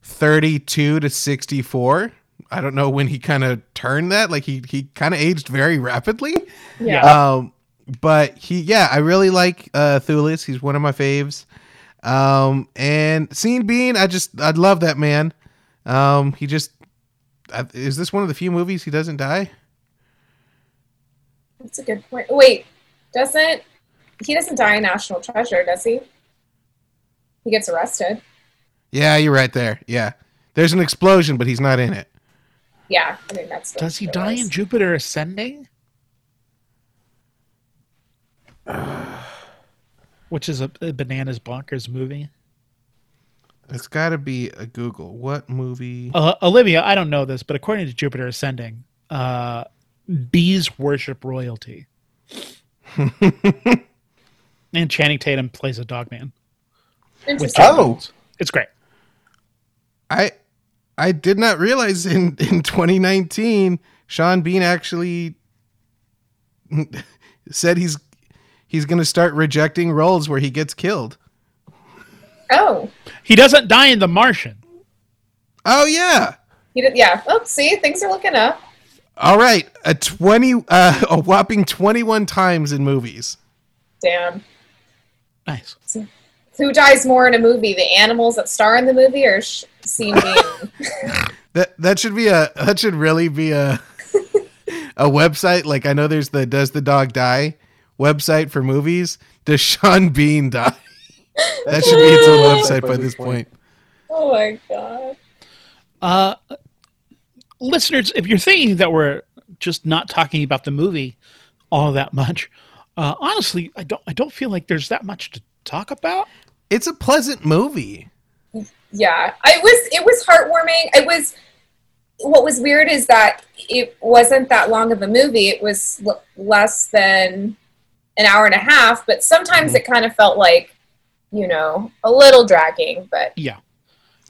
[SPEAKER 2] thirty two to sixty four. I don't know when he kind of turned that. Like he he kind of aged very rapidly.
[SPEAKER 1] Yeah.
[SPEAKER 2] Um, but he, yeah, I really like uh, Thewlis. He's one of my faves. Um, and Scene Bean, I just, I love that man. Um, he just, is this one of the few movies he doesn't die?
[SPEAKER 1] That's a good point. Wait, doesn't he doesn't die in National Treasure, does he? He gets arrested.
[SPEAKER 2] Yeah, you're right there. Yeah, there's an explosion, but he's not in it.
[SPEAKER 1] Yeah, I think that's. what
[SPEAKER 3] Does he die
[SPEAKER 1] was.
[SPEAKER 3] in Jupiter Ascending? (sighs) Which is a, a bananas bonkers movie.
[SPEAKER 2] It's got to be a Google. What movie?
[SPEAKER 3] Uh, Olivia, I don't know this, but according to Jupiter Ascending, uh, bees worship royalty. (laughs) and Channing Tatum plays a dog man. With
[SPEAKER 1] Interesting.
[SPEAKER 3] John
[SPEAKER 5] Oh.
[SPEAKER 3] Bones. It's great.
[SPEAKER 2] I, I did not realize in in 2019 Sean Bean actually (laughs) said he's he's going to start rejecting roles where he gets killed.
[SPEAKER 1] Oh,
[SPEAKER 3] He doesn't die in The Martian.
[SPEAKER 2] Oh yeah.
[SPEAKER 1] he did. Yeah. Oh, see, things are looking up.
[SPEAKER 2] All right, a 20 uh, (laughs) a whopping 21 times in movies.
[SPEAKER 1] Damn.
[SPEAKER 3] Nice.
[SPEAKER 1] Who dies more in a movie, the animals that star in the movie, or sh- Scene Bean? (laughs) (laughs)
[SPEAKER 2] That that should be a that should really be a a website like I know there's the does the dog die website for movies. Does Sean Bean die? That should be its own website by this point.
[SPEAKER 1] oh my god.
[SPEAKER 3] Uh, listeners, if you're thinking that we're just not talking about the movie all that much, uh, honestly, I don't. I don't feel like there's that much to talk about.
[SPEAKER 2] It's a pleasant movie.
[SPEAKER 1] Yeah, I was. It was heartwarming. It was. What was weird is that it wasn't that long of a movie. It was l- less than an hour and a half, but sometimes it kind of felt like, you know, a little dragging. But
[SPEAKER 3] Yeah,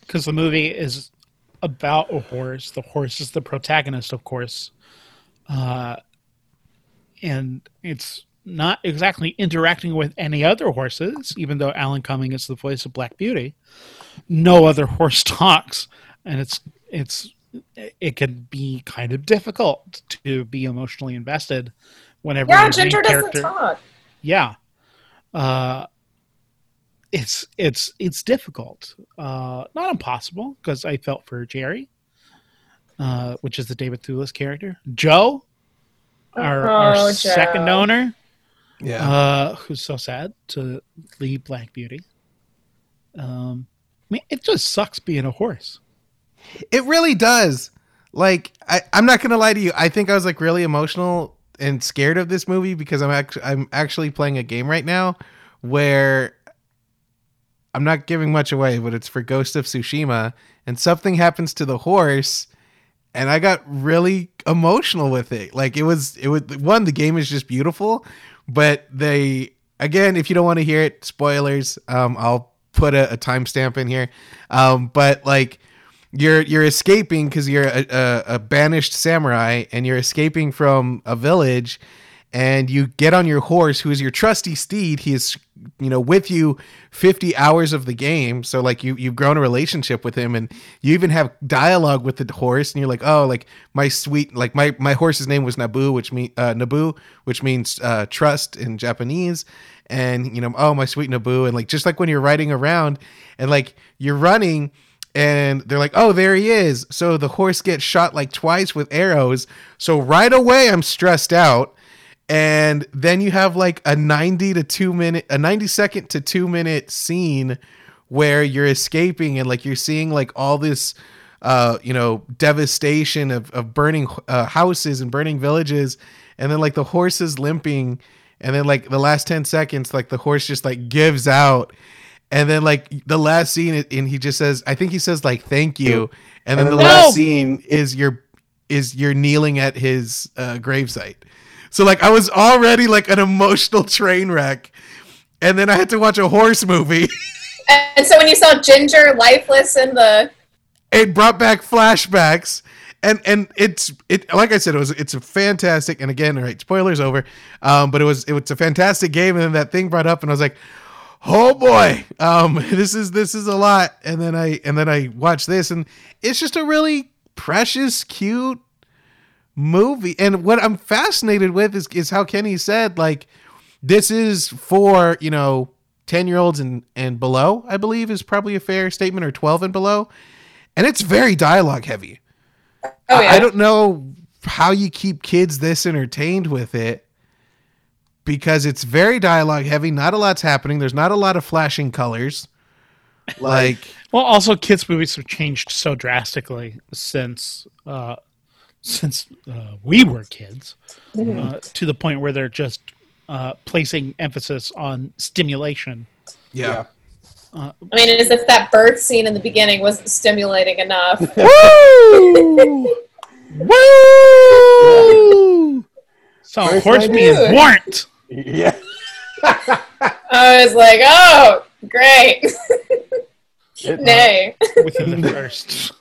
[SPEAKER 3] because the movie is about a horse. The horse is the protagonist, of course, uh, and it's not exactly interacting with any other horses. Even though Alan Cumming is the voice of Black Beauty, no other (laughs) horse talks, and it's it's it can be kind of difficult to be emotionally invested whenever
[SPEAKER 1] yeah, Ginger doesn't talk.
[SPEAKER 3] yeah uh it's it's it's difficult uh not impossible because i felt for jerry uh which is the david Thewlis character joe our, our
[SPEAKER 1] Oh,
[SPEAKER 3] second owner
[SPEAKER 2] Yeah.
[SPEAKER 3] uh who's so sad to leave black beauty um i mean it just sucks being a horse
[SPEAKER 2] It really does. Like I, I'm not gonna lie to you. I think I was like really emotional and scared of this movie because I'm actually I'm actually playing a game right now where I'm not giving much away, but it's for Ghost of Tsushima, and something happens to the horse, and I got really emotional with it. Like it was it was one the game is just beautiful, but they again, if you don't want to hear it, spoilers. Um, I'll put a, a timestamp in here. Um, but like you're you're escaping because you're a, a, a banished samurai and you're escaping from a village and you get on your horse who is your trusty steed he is you know with you 50 hours of the game so like you you've grown a relationship with him and you even have dialogue with the horse and you're like oh like my sweet like my my horse's name was nobu which mean uh, nobu which means uh, trust in japanese and you know oh my sweet nobu and like just like when you're riding around and like you're running and they're like, "Oh, there he is." So the horse gets shot like twice with arrows. So right away, I'm stressed out. And then you have like a 90 to 2 minute a 90 second to 2 minute scene where you're escaping and like you're seeing like all this uh you know devastation of of burning uh, houses and burning villages. And then like the horse is limping. And then like the last 10 seconds like the horse just like gives out. And then like the last scene and he just says i think he says like thank you. And then
[SPEAKER 5] And
[SPEAKER 2] the
[SPEAKER 5] then-
[SPEAKER 2] last scene is you're is you're kneeling at his uh gravesite so like i was already like an emotional train wreck. And then i had to watch a horse movie. (laughs)
[SPEAKER 1] And so when you saw Ginger lifeless in the
[SPEAKER 2] it brought back flashbacks. And and it's it like i said it was it's a fantastic and again all right spoilers over um but it was it was a fantastic game. And then that thing brought up and i was like oh boy um (laughs) this is this is a lot. And then i and then i watched this and it's just a really precious cute movie and what i'm fascinated with is is how kenny said like this is for you know 10 year olds and and below i believe is probably a fair statement or 12 and below and it's very dialogue heavy
[SPEAKER 1] oh
[SPEAKER 2] I- I don't know how you keep kids this entertained with it because it's very dialogue heavy. Not a lot's happening. There's not a lot of flashing colors. Like,
[SPEAKER 3] Well, also kids' movies have changed so drastically since uh, since uh, we were kids, uh, to the point where they're just uh, placing emphasis on stimulation.
[SPEAKER 2] yeah.
[SPEAKER 1] I mean as if that birth scene in the beginning wasn't stimulating enough (laughs)
[SPEAKER 2] Woo! (laughs) Woo!
[SPEAKER 3] So
[SPEAKER 5] First
[SPEAKER 3] horse
[SPEAKER 5] idea.
[SPEAKER 3] means warrant.
[SPEAKER 5] Yeah. (laughs)
[SPEAKER 1] I was like oh great nay
[SPEAKER 3] within the first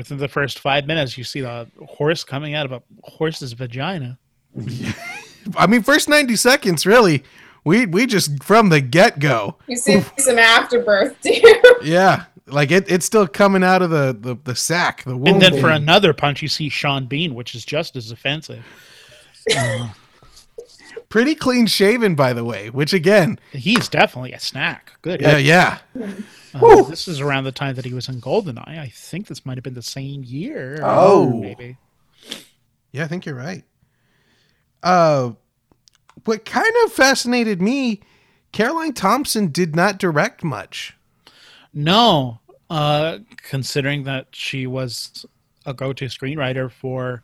[SPEAKER 3] within the first five minutes you see the horse coming out of a horse's vagina (laughs)
[SPEAKER 2] I mean, first 90 seconds, really. We we just from the get go.
[SPEAKER 1] you see some afterbirth (laughs) too
[SPEAKER 2] Yeah. Like it, it's still coming out of the, the, the sack, the womb.
[SPEAKER 3] and then for another punch you see sean bean which is just as offensive (laughs)
[SPEAKER 2] Pretty clean shaven, by the way, which again,
[SPEAKER 3] he's definitely a snack good
[SPEAKER 2] yeah, yeah.
[SPEAKER 3] Uh, this is around the time that he was in goldeneye i think this might have been the same year
[SPEAKER 5] Oh.
[SPEAKER 3] maybe
[SPEAKER 2] Yeah, I think you're right. Uh, what kind of fascinated me, Caroline Thompson did not direct much.
[SPEAKER 3] No, uh, considering that she was a go-to screenwriter for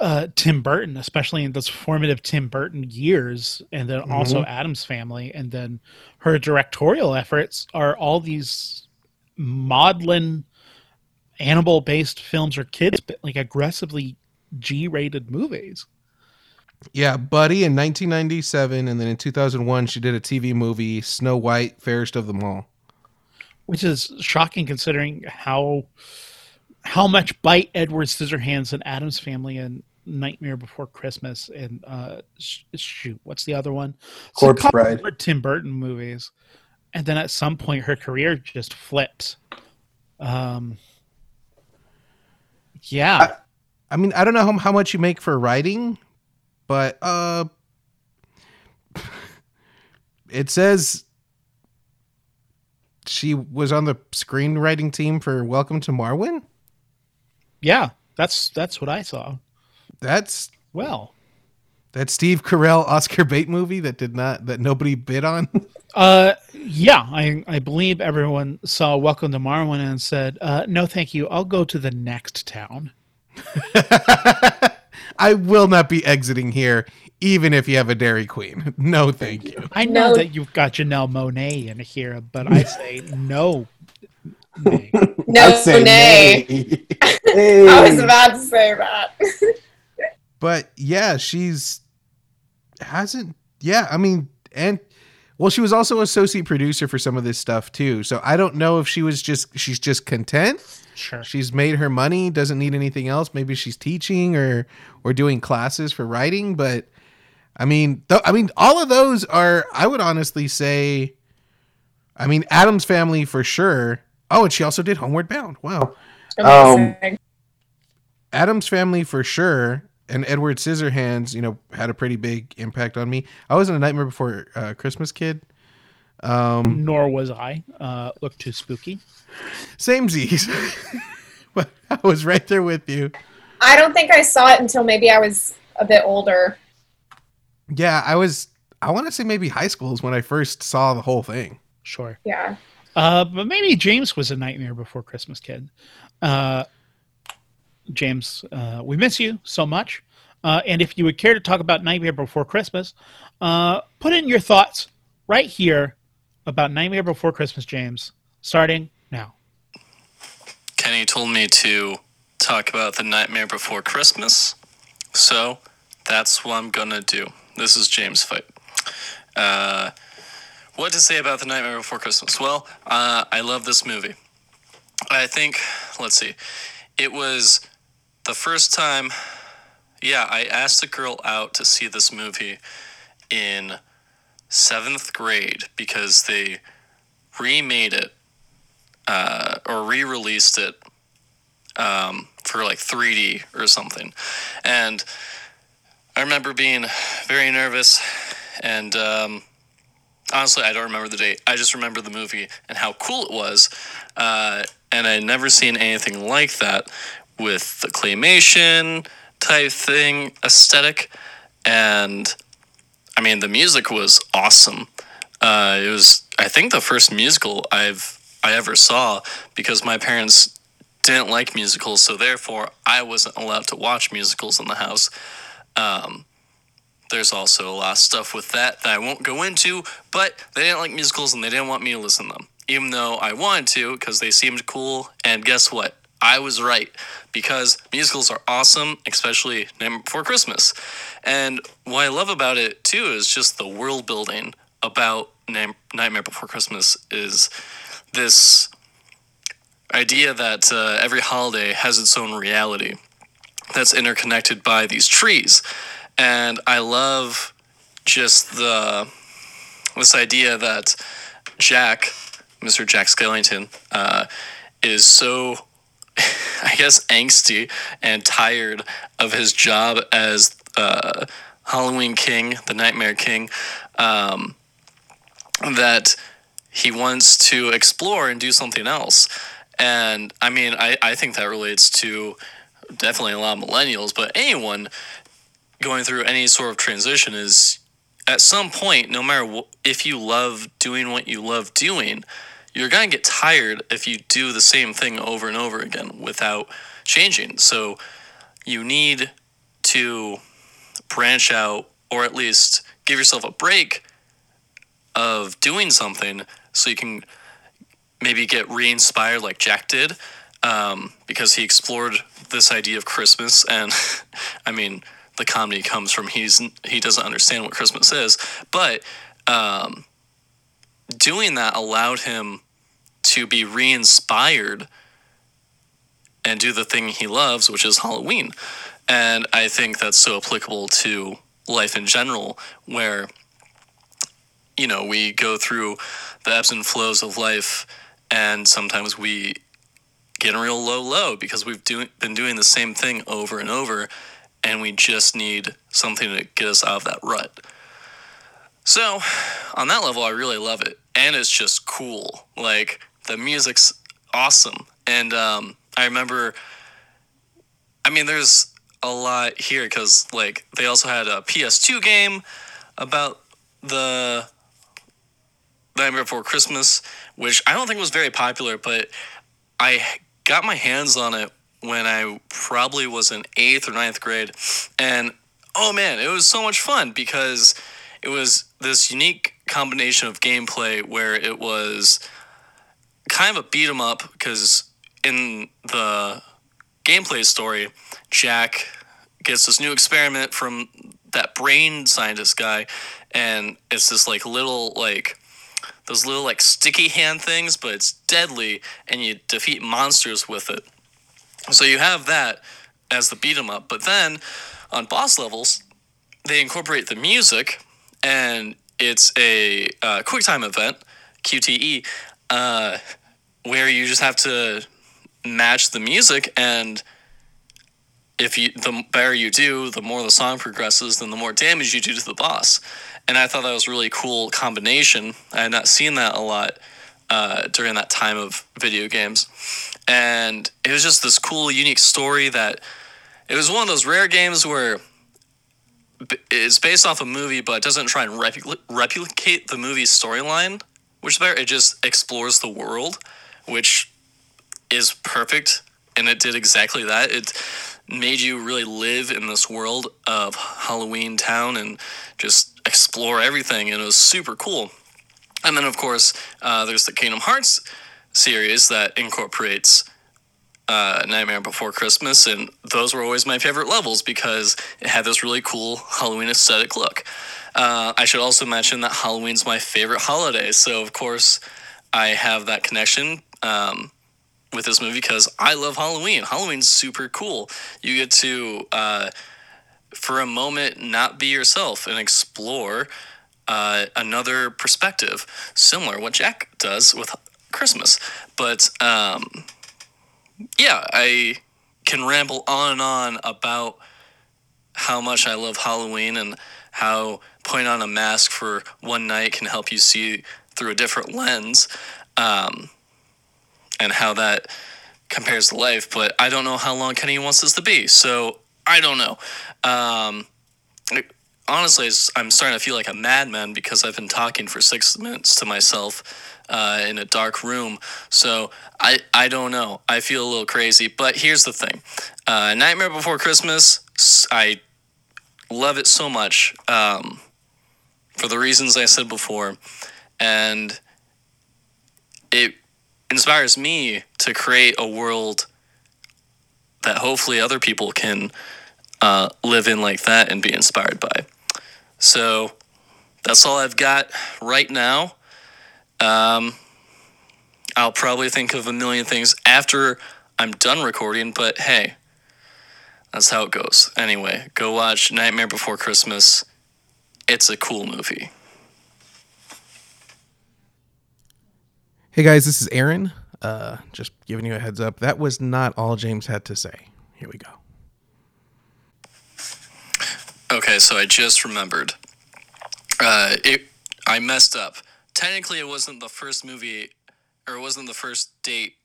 [SPEAKER 3] uh, Tim Burton, especially in those formative Tim Burton years, and then also Addams Family, and then her directorial efforts are all these maudlin animal-based films or kids, but like aggressively G-rated movies.
[SPEAKER 2] Yeah, Buddy in 1997, and then in 2001 she did a TV movie, Snow White, Fairest of Them All.
[SPEAKER 3] which is shocking considering how how much bite Edward Scissorhands and Addams Family and Nightmare Before Christmas and uh sh- shoot, what's the other one? So
[SPEAKER 5] Corpse
[SPEAKER 3] couple
[SPEAKER 5] Bride.
[SPEAKER 3] Tim Burton movies, and then at some point her career just flips. Um, yeah,
[SPEAKER 2] I mean, I don't know how, how much you make for writing, but uh, (laughs) it says she was on the screenwriting team for Welcome to Marwen.
[SPEAKER 3] Yeah, that's that's what I saw.
[SPEAKER 2] That's
[SPEAKER 3] Well,
[SPEAKER 2] that Steve Carell Oscar bait movie that did not that nobody bid on. (laughs)
[SPEAKER 3] Uh, yeah, I I believe everyone saw Welcome to Marwen and said, uh, "No, thank you. I'll go to the next town." (laughs)
[SPEAKER 2] I will not be exiting here, even if you have a Dairy Queen. (laughs) No, thank you.
[SPEAKER 3] I know
[SPEAKER 1] No.
[SPEAKER 3] that you've got Janelle Monáe in here, but I say no. Nay. (laughs)
[SPEAKER 1] no
[SPEAKER 5] I'd say
[SPEAKER 1] nay
[SPEAKER 5] nay. (laughs)
[SPEAKER 1] I was about to say that (laughs)
[SPEAKER 2] But yeah, she's hasn't yeah, I mean, and well, she was also associate producer for some of this stuff too. So I don't know if she was just she's just content.
[SPEAKER 3] Sure.
[SPEAKER 2] She's made her money, doesn't need anything else. Maybe she's teaching or or doing classes for writing, but I mean, th- I mean, all of those are. I would honestly say, I mean, Addams family for sure. Oh, and she also did Homeward Bound. Wow,
[SPEAKER 1] Amazing.
[SPEAKER 2] Addams family for sure, and Edward Scissorhands. You know, had a pretty big impact on me. I was in a Nightmare Before uh, Christmas kid. Um,
[SPEAKER 3] Nor was I. Uh, looked too spooky.
[SPEAKER 2] same Z's, (laughs) but I was right there with you.
[SPEAKER 1] I don't think I saw it until maybe I was a bit older.
[SPEAKER 2] Yeah, I was. I want to say maybe high school is when I first saw the whole thing.
[SPEAKER 3] Sure.
[SPEAKER 1] Yeah.
[SPEAKER 3] Uh, but maybe James was a Nightmare Before Christmas kid. Uh, James, uh, we miss you so much. Uh, and if you would care to talk about Nightmare Before Christmas, uh, put in your thoughts right here about Nightmare Before Christmas, James, starting now.
[SPEAKER 6] Kenny told me to talk about the Nightmare Before Christmas, so that's what I'm gonna do. This is James' fight. What to say about the Nightmare Before Christmas? Well, uh, I love this movie. I think, let's see, it was the first time. Yeah, I asked a girl out to see this movie in seventh grade because they remade it uh, or re-released it um, for like 3D or something, and I remember being very nervous, and um, honestly, I don't remember the date. I just remember the movie and how cool it was, uh, and I'd never seen anything like that with the claymation type thing aesthetic, and I mean the music was awesome. Uh, it was, I think, the first musical I've I ever saw because my parents didn't like musicals, so therefore I wasn't allowed to watch musicals in the house. Um, there's also a lot of stuff with that that I won't go into, but they didn't like musicals and they didn't want me to listen to them, even though I wanted to because they seemed cool. And guess what? I was right because musicals are awesome, especially Nightmare Before Christmas. And what I love about it too is just the world building about Nightmare Before Christmas is this idea that uh, every holiday has its own reality that's interconnected by these trees. And I love just the this idea that Jack, Mr. Jack Skellington, uh, is so, (laughs) I guess, angsty and tired of his job as uh, Halloween King, the Nightmare King, um, that he wants to explore and do something else. And I mean, I, I think that relates to definitely a lot of millennials, but anyone going through any sort of transition is at some point, no matter wh- if you love doing what you love doing, you're going to get tired if you do the same thing over and over again without changing. So you need to branch out or at least give yourself a break of doing something so you can maybe get re-inspired like Jack did um, because he explored this idea of Christmas and (laughs) I mean the comedy comes from he's he doesn't understand what Christmas is. But um, doing that allowed him to be re-inspired and do the thing he loves which is Halloween. And I think that's so applicable to life in general where you know we go through the ebbs and flows of life and sometimes we get real low low because we've do, been doing the same thing over and over and we just need something to get us out of that rut. So on that level i really love it and it's just cool. Like the music's awesome and um, i remember i mean there's a lot here because like they also had a ps2 game about the Nightmare Before Christmas, which I don't think was very popular, but I got my hands on it when I probably was in eighth or ninth grade. And oh man, it was so much fun because it was this unique combination of gameplay where it was kind of a beat 'em up because in the gameplay story, Jack gets this new experiment from that brain scientist guy, and it's this like little like those little like sticky hand things, but it's deadly, and you defeat monsters with it. So you have that as the beat 'em up, but then on boss levels, they incorporate the music, and it's a uh, quick time event, QTE, uh, where you just have to match the music and if you the better you do the more the song progresses then the more damage you do to the boss. And i thought that was a really cool combination. I had not seen that a lot uh, during that time of video games and it was just this cool unique story that it was one of those rare games where it's based off a movie but doesn't try and repli- replicate the movie's storyline which is better it just explores the world which is perfect and it did exactly that. It made you really live in this world of halloween town and just explore everything and it was super cool. And then of course uh, there's the kingdom hearts series that incorporates uh, nightmare before christmas and those were always my favorite levels because it had this really cool halloween aesthetic look uh, i should also mention that halloween's my favorite holiday so of course i have that connection um, with this movie because I love Halloween. Halloween's super cool. You get to, uh, for a moment, not be yourself and explore uh, another perspective, similar what Jack does with Christmas. But um, yeah, I can ramble on and on about how much I love Halloween and how putting on a mask for one night can help you see through a different lens. Um, and how that compares to life. But I don't know how long Kenny wants this to be, so I don't know. Um, honestly, I'm starting to feel like a madman because I've been talking for six minutes to myself uh, in a dark room. So I I don't know. I feel a little crazy. But here's the thing: uh, Nightmare Before Christmas. I love it so much um, for the reasons I said before, and it inspires me to create a world that hopefully other people can uh, live in like that and be inspired by. So that's all I've got right now. Um, I'll probably think of a million things after I'm done recording, but hey, that's how it goes. Anyway, go watch Nightmare Before Christmas. It's a cool movie.
[SPEAKER 2] Hey guys, this is Aaron. Uh, just giving you a heads up. That was not all James had to say. Here we go.
[SPEAKER 6] Okay, so I just remembered. Uh, it I messed up. Technically, it wasn't the first movie, or it wasn't the first date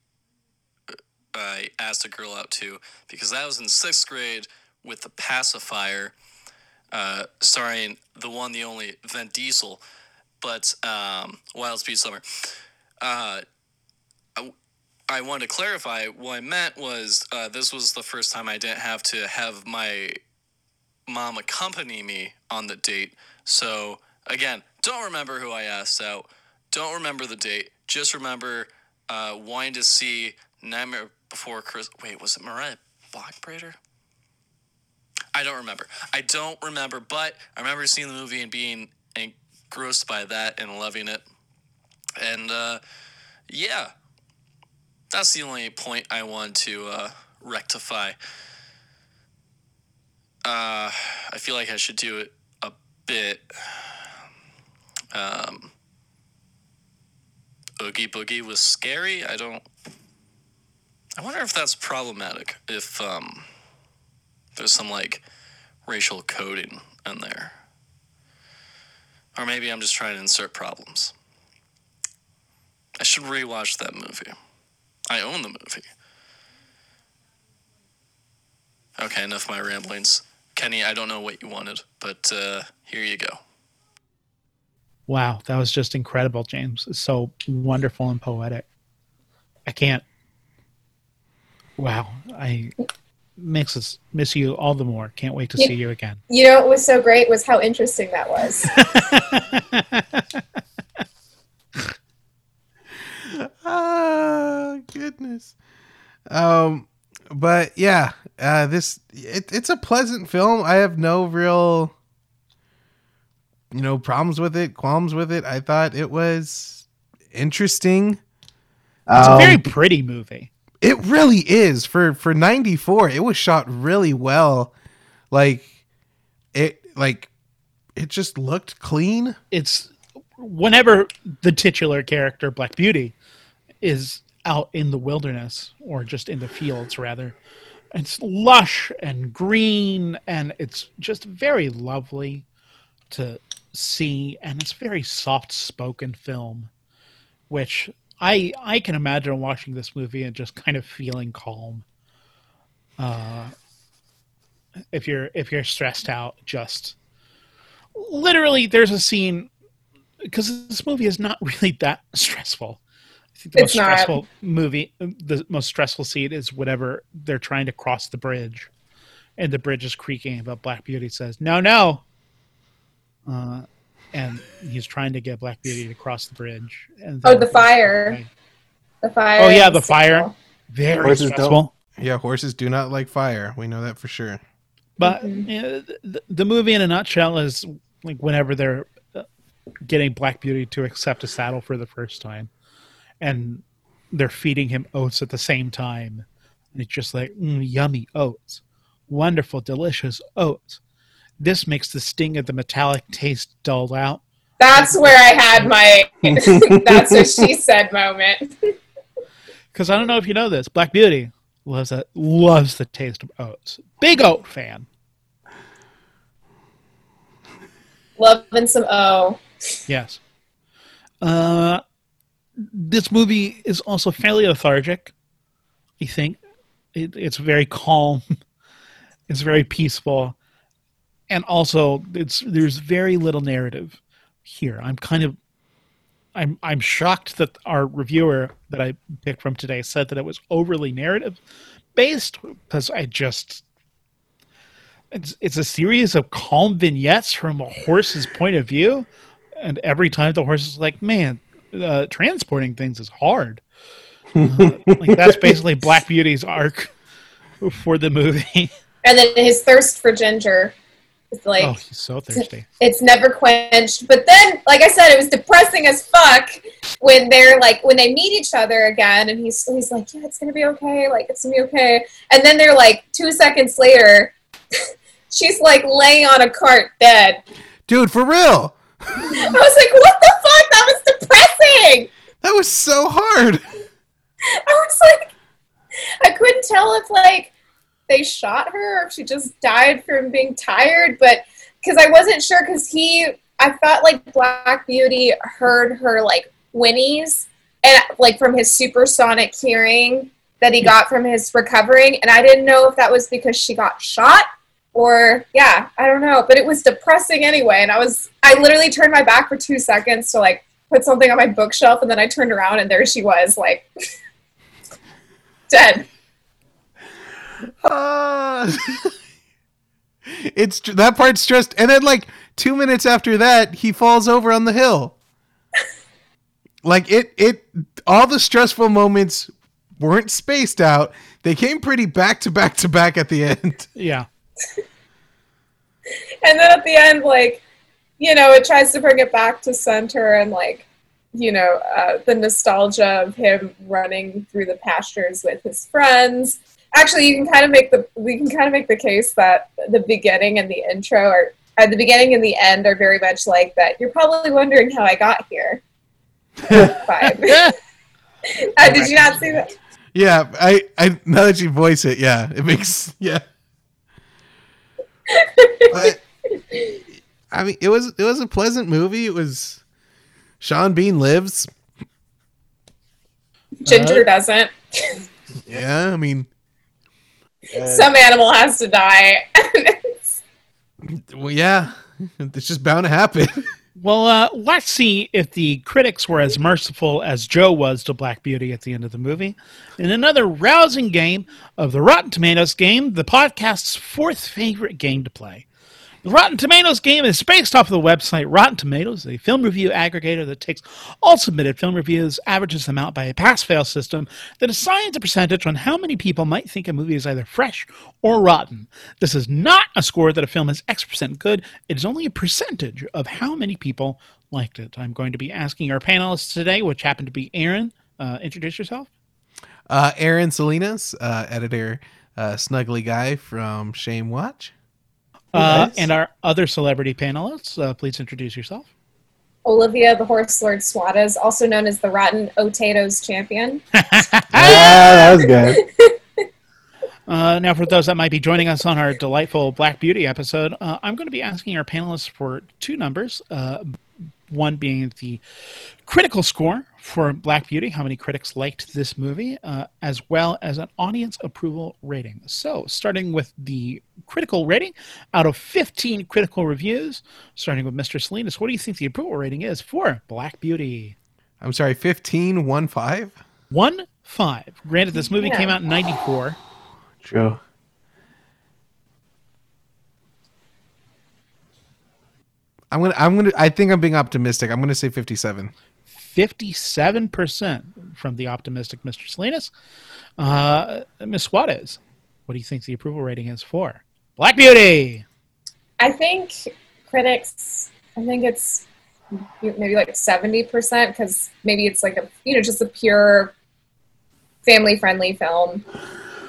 [SPEAKER 6] uh, I asked a girl out to because that was in sixth grade with the pacifier, uh, starring the one, the only Vin Diesel, but um, Wild Speed Summer. Uh, I, I wanted to clarify. What I meant was uh, this was the first time I didn't have to have my mom accompany me on the date. So again, don't remember who I asked out. Don't remember the date. Just remember uh, wanting to see Nightmare Before Christmas. Wait, was it Mariah Blackbrader? I don't remember. I don't remember, but I remember seeing the movie and being engrossed by that and loving it. And uh, yeah, that's the only point I want to uh, rectify. Uh, I feel like I should do it a bit. Um, Oogie Boogie was scary. I don't. I wonder if that's problematic. If um, there's some like racial coding in there, or maybe I'm just trying to insert problems. I should rewatch that movie. I own the movie. Okay, enough of my ramblings. Kenny, I don't know what you wanted, but uh, here you go.
[SPEAKER 3] Wow, that was just incredible, James. It's so wonderful and poetic. I can't. Wow, I makes us miss you all the more. Can't wait to
[SPEAKER 1] Yeah.
[SPEAKER 3] see you again.
[SPEAKER 1] You know what was so great was how interesting that was.
[SPEAKER 2] oh (laughs) goodness um but yeah uh this it, it's a pleasant film i have no real you know problems with it, qualms with it. I thought it was interesting.
[SPEAKER 3] It's
[SPEAKER 5] Um,
[SPEAKER 3] a very pretty movie.
[SPEAKER 2] It really is for for 94. It was shot really well. Like it like it just looked clean.
[SPEAKER 3] It's whenever the titular character Black Beauty is out in the wilderness or just in the fields rather. It's lush and green and it's just very lovely to see and it's very soft spoken film which I I can imagine watching this movie and just kind of feeling calm. Uh if you're if you're stressed out just literally there's a scene because this movie is not (laughs) really that stressful. I think the
[SPEAKER 1] It's
[SPEAKER 3] most
[SPEAKER 1] not.
[SPEAKER 3] stressful movie, the most stressful scene is whatever they're trying to cross the bridge, and the bridge is creaking. But Black Beauty says, "No, no," uh, and he's trying to get Black Beauty to cross the bridge. And
[SPEAKER 1] Oh, the fire. The fire.
[SPEAKER 3] Oh yeah, the fire.
[SPEAKER 1] sequel.
[SPEAKER 3] Very
[SPEAKER 5] Horses don't-
[SPEAKER 3] stressful.
[SPEAKER 2] Yeah, horses do not like fire. We know that for sure.
[SPEAKER 3] But
[SPEAKER 1] Mm-hmm.
[SPEAKER 3] you know, the, the movie in a nutshell is like whenever they're uh, getting Black Beauty to accept a saddle for the first time, and they're feeding him oats at the same time, and it's just like mm, yummy oats, wonderful, delicious oats. This makes the sting of the metallic taste dulled out.
[SPEAKER 1] That's where I had my (laughs) that's what she said moment. (laughs)
[SPEAKER 3] Because I don't know if you know this, Black Beauty loves that loves the taste of oats. Big oat fan.
[SPEAKER 1] Loving some O.
[SPEAKER 3] Yes. Uh, this movie is also fairly lethargic. I think it, it's very calm. (laughs) it's very peaceful, and also it's there's very little narrative here. I'm kind of I'm I'm shocked that our reviewer that I picked from today said that it was overly narrative based because I just it's it's a series of calm vignettes from a horse's point of view and every time the horse is like, "Man, uh, transporting things is hard." Uh, like that's (laughs) basically Black Beauty's arc for the movie.
[SPEAKER 1] And then his thirst for ginger. It's like
[SPEAKER 3] oh, he's so thirsty.
[SPEAKER 1] it's never quenched. But then, like I said, it was depressing as fuck when they're like when they meet each other again, and he's he's like, yeah, it's gonna be okay, like it's gonna be okay. And then they're like two seconds later, (laughs) she's like laying on a cart dead.
[SPEAKER 2] Dude, for real. (laughs)
[SPEAKER 1] I was like, what the fuck? That was depressing.
[SPEAKER 2] That was so hard. (laughs)
[SPEAKER 1] I was like, I couldn't tell if like they shot her or if she just died from being tired, but because I wasn't sure because he, I felt like Black Beauty heard her like whinnies and like from his supersonic hearing that he got from his recovering, and I didn't know if that was because she got shot or yeah, I don't know, but it was depressing anyway, and I was, I literally turned my back for two seconds to like put something on my bookshelf, and then I turned around and there she was, like (laughs) dead.
[SPEAKER 2] Uh, (laughs) it's that part's stressed, and then like two minutes after that, he falls over on the hill. (laughs) Like it, it all the stressful moments weren't spaced out. They came pretty back to back to back at the end. (laughs)
[SPEAKER 3] Yeah.
[SPEAKER 1] And then at the end, like, you know, it tries to bring it back to center and like, you know, uh, the nostalgia of him running through the pastures with his friends. Actually, you can kind of make the we can kind of make the case that the beginning and the intro are at the beginning and the end are very much like that. You're probably wondering how I got here. Vibe. (laughs) (laughs) Uh, did you not see that?
[SPEAKER 2] Yeah, I, I now that you voice it, yeah, it makes yeah. (laughs) But, I mean, it was it was a pleasant movie. It was Sean Bean lives.
[SPEAKER 1] Ginger doesn't.
[SPEAKER 2] Yeah, I mean,
[SPEAKER 1] Some animal has to die.
[SPEAKER 2] well, yeah, it's just bound to happen. (laughs)
[SPEAKER 3] Well, uh, let's see if the critics were as merciful as Joe was to Black Beauty at the end of the movie. In another rousing game of the Rotten Tomatoes game, the podcast's fourth favorite game to play. Rotten Tomatoes game is based off of the website Rotten Tomatoes, a film review aggregator that takes all submitted film reviews, averages them out by a pass fail system that assigns a percentage on how many people might think a movie is either fresh or rotten. This is not a score that a film is X percent good, it is only a percentage of how many people liked it. I'm going to be asking our panelists today, which happen to be Aaron. Uh, introduce yourself.
[SPEAKER 2] Uh, Aaron Salinas, uh, editor, uh, snuggly guy from Shame Watch.
[SPEAKER 3] Uh,
[SPEAKER 5] Nice.
[SPEAKER 3] and our other celebrity panelists, uh, please introduce yourself.
[SPEAKER 1] Olivia, the horse lord Suarez, also known as the Rotten Potatoes champion. (laughs)
[SPEAKER 5] Ah, that was good. (laughs)
[SPEAKER 3] Uh, now, for those that might be joining us on our delightful Black Beauty episode, uh, I'm going to be asking our panelists for two numbers. Uh, one being the critical score for Black Beauty, how many critics liked this movie, uh, as well as an audience approval rating. So, starting with the critical rating, out of 15 critical reviews, starting with Mr. Salinas, what do you think the approval rating is for Black Beauty?
[SPEAKER 2] I'm sorry, 15, 1 5.
[SPEAKER 3] One five. Granted, this movie
[SPEAKER 1] Yeah.
[SPEAKER 3] came out in '94.
[SPEAKER 5] True.
[SPEAKER 2] I'm gonna, I'm gonna, I think I'm being optimistic. I'm gonna say 57.
[SPEAKER 3] 57% from the optimistic Mr. Salinas. Uh, Miss Suarez, what do you think the approval rating is for Black Beauty?
[SPEAKER 1] I think critics, I think it's maybe like 70% because maybe it's like a, you know, just a pure family friendly film.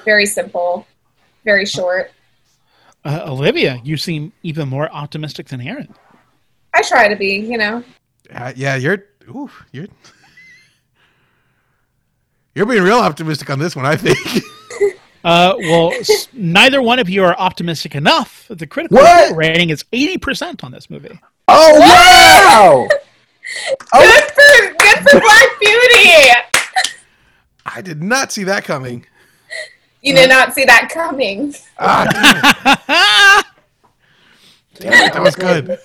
[SPEAKER 1] Very simple, very short.
[SPEAKER 3] Uh, Olivia, you seem even more optimistic than Aaron.
[SPEAKER 1] I try to be, you know.
[SPEAKER 2] Uh, yeah, you're, ooh, you're, you're being real optimistic on this one. I think. (laughs)
[SPEAKER 3] Uh, well, s- neither one of you are optimistic enough. The critical
[SPEAKER 5] What?
[SPEAKER 3] rating is 80% on this movie.
[SPEAKER 5] Oh wow! (laughs)
[SPEAKER 1] Good for good for Black Beauty.
[SPEAKER 2] I did not see that coming.
[SPEAKER 1] You did not see that coming.
[SPEAKER 2] Ah, damn it. (laughs) Damn it, that was good.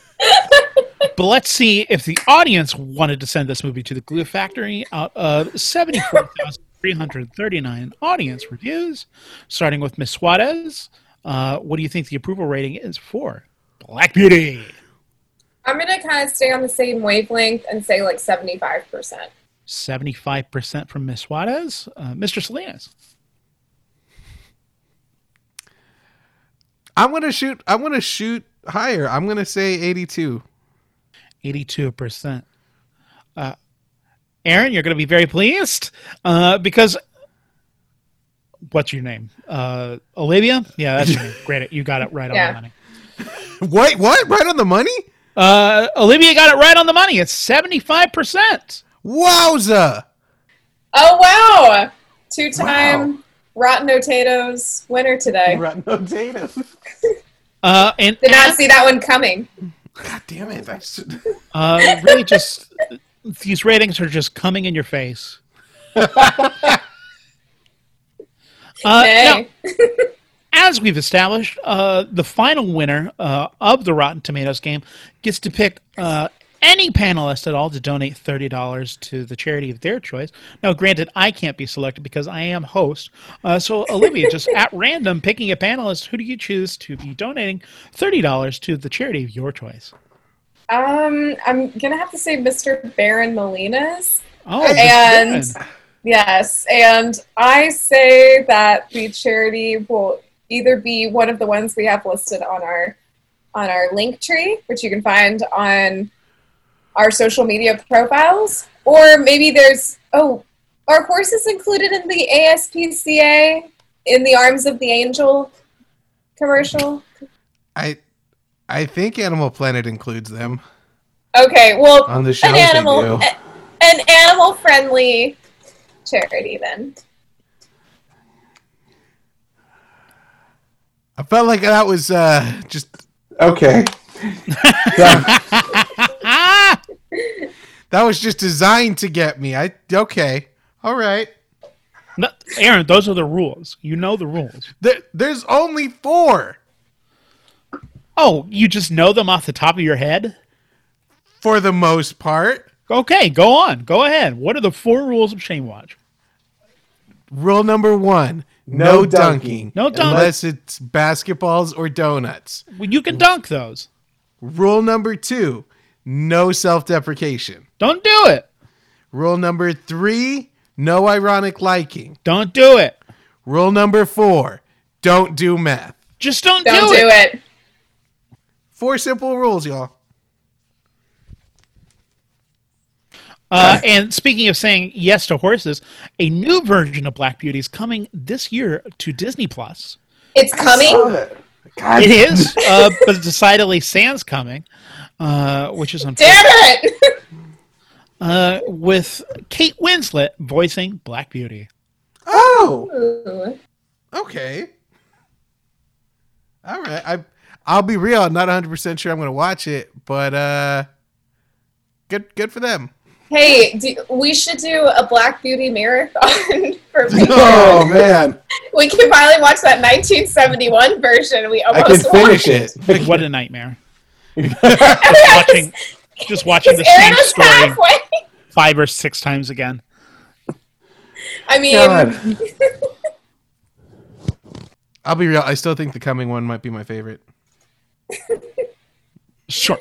[SPEAKER 3] But let's see if the audience wanted to send this movie to the Glue Factory out of 74,339 audience reviews, starting with Miss Suarez. Uh, what do you think the approval rating is for Black Beauty?
[SPEAKER 1] I'm gonna kind of stay on the same wavelength and say like 75%.
[SPEAKER 3] 75% from Miss Suarez. Uh, Mr. Salinas.
[SPEAKER 2] I'm gonna shoot. I'm gonna shoot higher. I'm gonna say 82.
[SPEAKER 3] 82%. Uh, Aaron, you're going to be very pleased uh, because. What's your name? Uh, Olivia? Yeah, that's your name. Great. You got it right on the money. (laughs)
[SPEAKER 2] Wait, what? Right on the money?
[SPEAKER 3] Uh, Olivia got it right on the money. It's 75%.
[SPEAKER 2] Wowza!
[SPEAKER 1] Oh wow! Two-time Rotten Potatoes winner today.
[SPEAKER 5] Rotten potatoes. (laughs)
[SPEAKER 3] Uh, and
[SPEAKER 1] Did not see that one coming.
[SPEAKER 2] God damn it! I should- (laughs)
[SPEAKER 3] uh, really just these ratings are just coming in your face. (laughs) Uh, now, (laughs) as we've established, uh, the final winner uh, of the Rotten Tomatoes game gets to pick uh, any panelist at all to donate thirty dollars to the charity of their choice. Now, granted, I can't be selected because I am host. Uh, so, Olivia, just (laughs) at random, picking a panelist, who do you choose to be donating thirty dollars to the charity of your choice?
[SPEAKER 1] Um, I'm gonna have to say Mr. Baron Molinas.
[SPEAKER 3] Oh,
[SPEAKER 1] And-
[SPEAKER 3] good.
[SPEAKER 1] Yes, and I say that the charity will either be one of the ones we have listed on our on our link tree, which you can find on our social media profiles, or maybe there's oh, are horses included in the ASPCA in the Arms of the Angel commercial?
[SPEAKER 2] I, I think Animal Planet includes them
[SPEAKER 1] Okay, well,
[SPEAKER 2] on the shows.
[SPEAKER 1] an
[SPEAKER 2] they
[SPEAKER 1] animal,
[SPEAKER 2] do.
[SPEAKER 1] a- an animal friendly charity then.
[SPEAKER 2] I felt like that was uh, just
[SPEAKER 5] Okay. (laughs)
[SPEAKER 2] That was just designed to get me. I okay, all right.
[SPEAKER 3] No, Aaron, those are the rules. You know the rules.
[SPEAKER 2] There, there's only four
[SPEAKER 3] Oh, you just know them off the top of your head?
[SPEAKER 2] for the most part.
[SPEAKER 3] Okay, go on. Go ahead. What are the four rules of Shame Watch?
[SPEAKER 2] Rule number one: no dunking.
[SPEAKER 3] No dunk.
[SPEAKER 2] Unless it's basketballs or donuts.
[SPEAKER 3] Well, You can dunk those.
[SPEAKER 2] Rule number two no self deprecation.
[SPEAKER 3] Don't do it.
[SPEAKER 2] Rule number three no ironic liking.
[SPEAKER 3] Don't do it.
[SPEAKER 2] Rule number four don't do math.
[SPEAKER 3] Just don't,
[SPEAKER 1] Don't
[SPEAKER 3] do,
[SPEAKER 1] do
[SPEAKER 3] it.
[SPEAKER 1] it.
[SPEAKER 2] Four simple rules, y'all.
[SPEAKER 3] Uh, and speaking of saying yes to horses, a new version of Black Beauty is coming this year to Disney Plus.
[SPEAKER 1] It's coming.
[SPEAKER 5] God,
[SPEAKER 3] It is, uh, but decidedly sans coming, uh, which is unfortunate.
[SPEAKER 1] Damn it!
[SPEAKER 3] Uh, with Kate Winslet voicing Black Beauty.
[SPEAKER 5] Oh,
[SPEAKER 1] Ooh.
[SPEAKER 2] Okay. All right. I I'll be real. I'm not 100 percent sure I'm going to watch it, but uh, good good for them.
[SPEAKER 1] Hey, do, we should do a Black Beauty marathon (laughs) for people.
[SPEAKER 5] oh man,
[SPEAKER 1] We can finally watch that 1971 version. We
[SPEAKER 5] I
[SPEAKER 1] almost
[SPEAKER 5] can finish
[SPEAKER 1] watched.
[SPEAKER 5] it.
[SPEAKER 3] What a nightmare! Watching, (laughs) just watching the same story
[SPEAKER 1] halfway.
[SPEAKER 3] five or six times again.
[SPEAKER 1] I mean, (laughs)
[SPEAKER 2] I'll be real. I still think the coming one might be my favorite. (laughs)
[SPEAKER 3] Sure.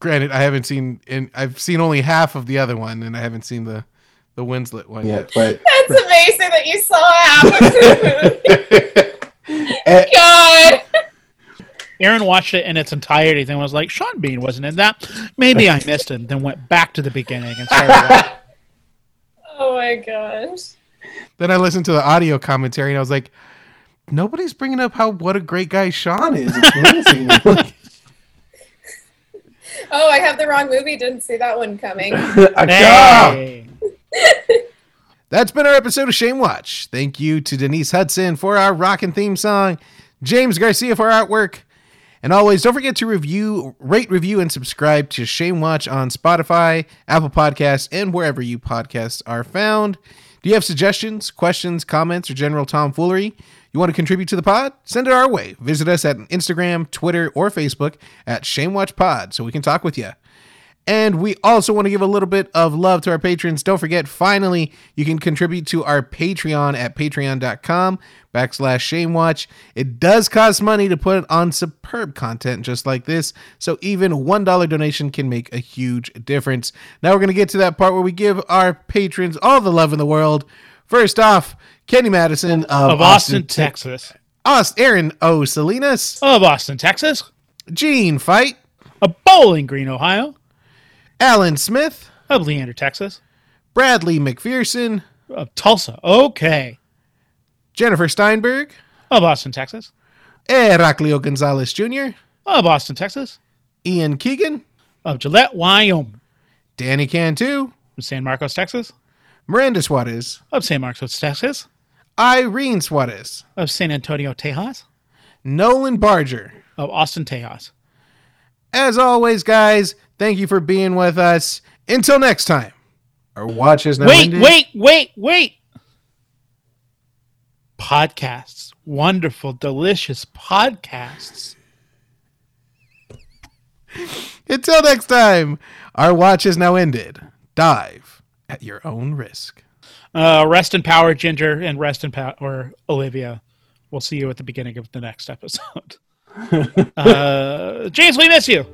[SPEAKER 2] Granted, I haven't seen and I've seen only half of the other one, and I haven't seen the the Winslet one
[SPEAKER 5] Yeah,
[SPEAKER 2] yet.
[SPEAKER 5] but
[SPEAKER 1] that's amazing that you saw half of the movie.
[SPEAKER 5] Eh,
[SPEAKER 1] God.
[SPEAKER 3] Aaron watched it in its entirety and was like, Sean Bean wasn't in that. Maybe I missed it. Then went back to the beginning and started watching.
[SPEAKER 1] Oh my gosh.
[SPEAKER 2] Then I listened to the audio commentary, and I was like, nobody's bringing up how what a great guy Sean is. (laughs)
[SPEAKER 1] Oh, I have the wrong movie. Didn't see that one coming. (laughs)
[SPEAKER 3] Hey.
[SPEAKER 2] That's been our episode of Shame Watch. Thank you to Denise Hudson for our rockin' theme song, James Garcia for artwork. And always, don't forget to review, rate, review, and subscribe to Shame Watch on Spotify, Apple Podcasts, and wherever you podcasts are found. Do you have suggestions, questions, comments, or general tomfoolery you want to contribute to the pod? Send it our way. Visit us at Instagram, Twitter, or Facebook at Shame Watch Pod so we can talk with you. And we also want to give a little bit of love to our patrons. Don't forget, finally, you can contribute to our Patreon at patreon.com backslash shamewatch. It does cost money to put on superb content just like this, so even $1 donation can make a huge difference. Now we're going to get to that part where we give our patrons all the love in the world. First off, Kenny Madison of,
[SPEAKER 3] Of Austin, Texas.
[SPEAKER 2] Aust- Aaron O. Salinas,
[SPEAKER 3] Of Austin, Texas.
[SPEAKER 2] Gene Fight,
[SPEAKER 3] Of Bowling Green, Ohio.
[SPEAKER 2] Alan Smith,
[SPEAKER 3] Of Leander, Texas.
[SPEAKER 2] Bradley McPherson,
[SPEAKER 3] Of Tulsa. Okay.
[SPEAKER 2] Jennifer Steinberg,
[SPEAKER 3] Of Austin, Texas.
[SPEAKER 2] Heraclio Gonzalez Jr.,
[SPEAKER 3] Of Austin, Texas.
[SPEAKER 2] Ian Keegan,
[SPEAKER 3] Of Gillette, Wyoming.
[SPEAKER 2] Danny Cantu,
[SPEAKER 3] Of San Marcos, Texas.
[SPEAKER 2] Miranda Suarez,
[SPEAKER 3] Of San Marcos, Texas.
[SPEAKER 2] Irene Suarez,
[SPEAKER 3] Of San Antonio, Tejas.
[SPEAKER 2] Nolan Barger.
[SPEAKER 3] Of Austin, Tejas.
[SPEAKER 2] As always, guys, thank you for being with us. Until next time, our watch is now
[SPEAKER 3] Wait,
[SPEAKER 2] ended.
[SPEAKER 3] wait, wait, wait. Podcasts. Wonderful, delicious podcasts. (laughs)
[SPEAKER 2] Until next time, our watch is now ended. Dive at your own risk.
[SPEAKER 3] Uh, rest in power, Ginger, and rest in power, or Olivia. We'll see you at the beginning of the next episode. (laughs) uh, James, we miss you.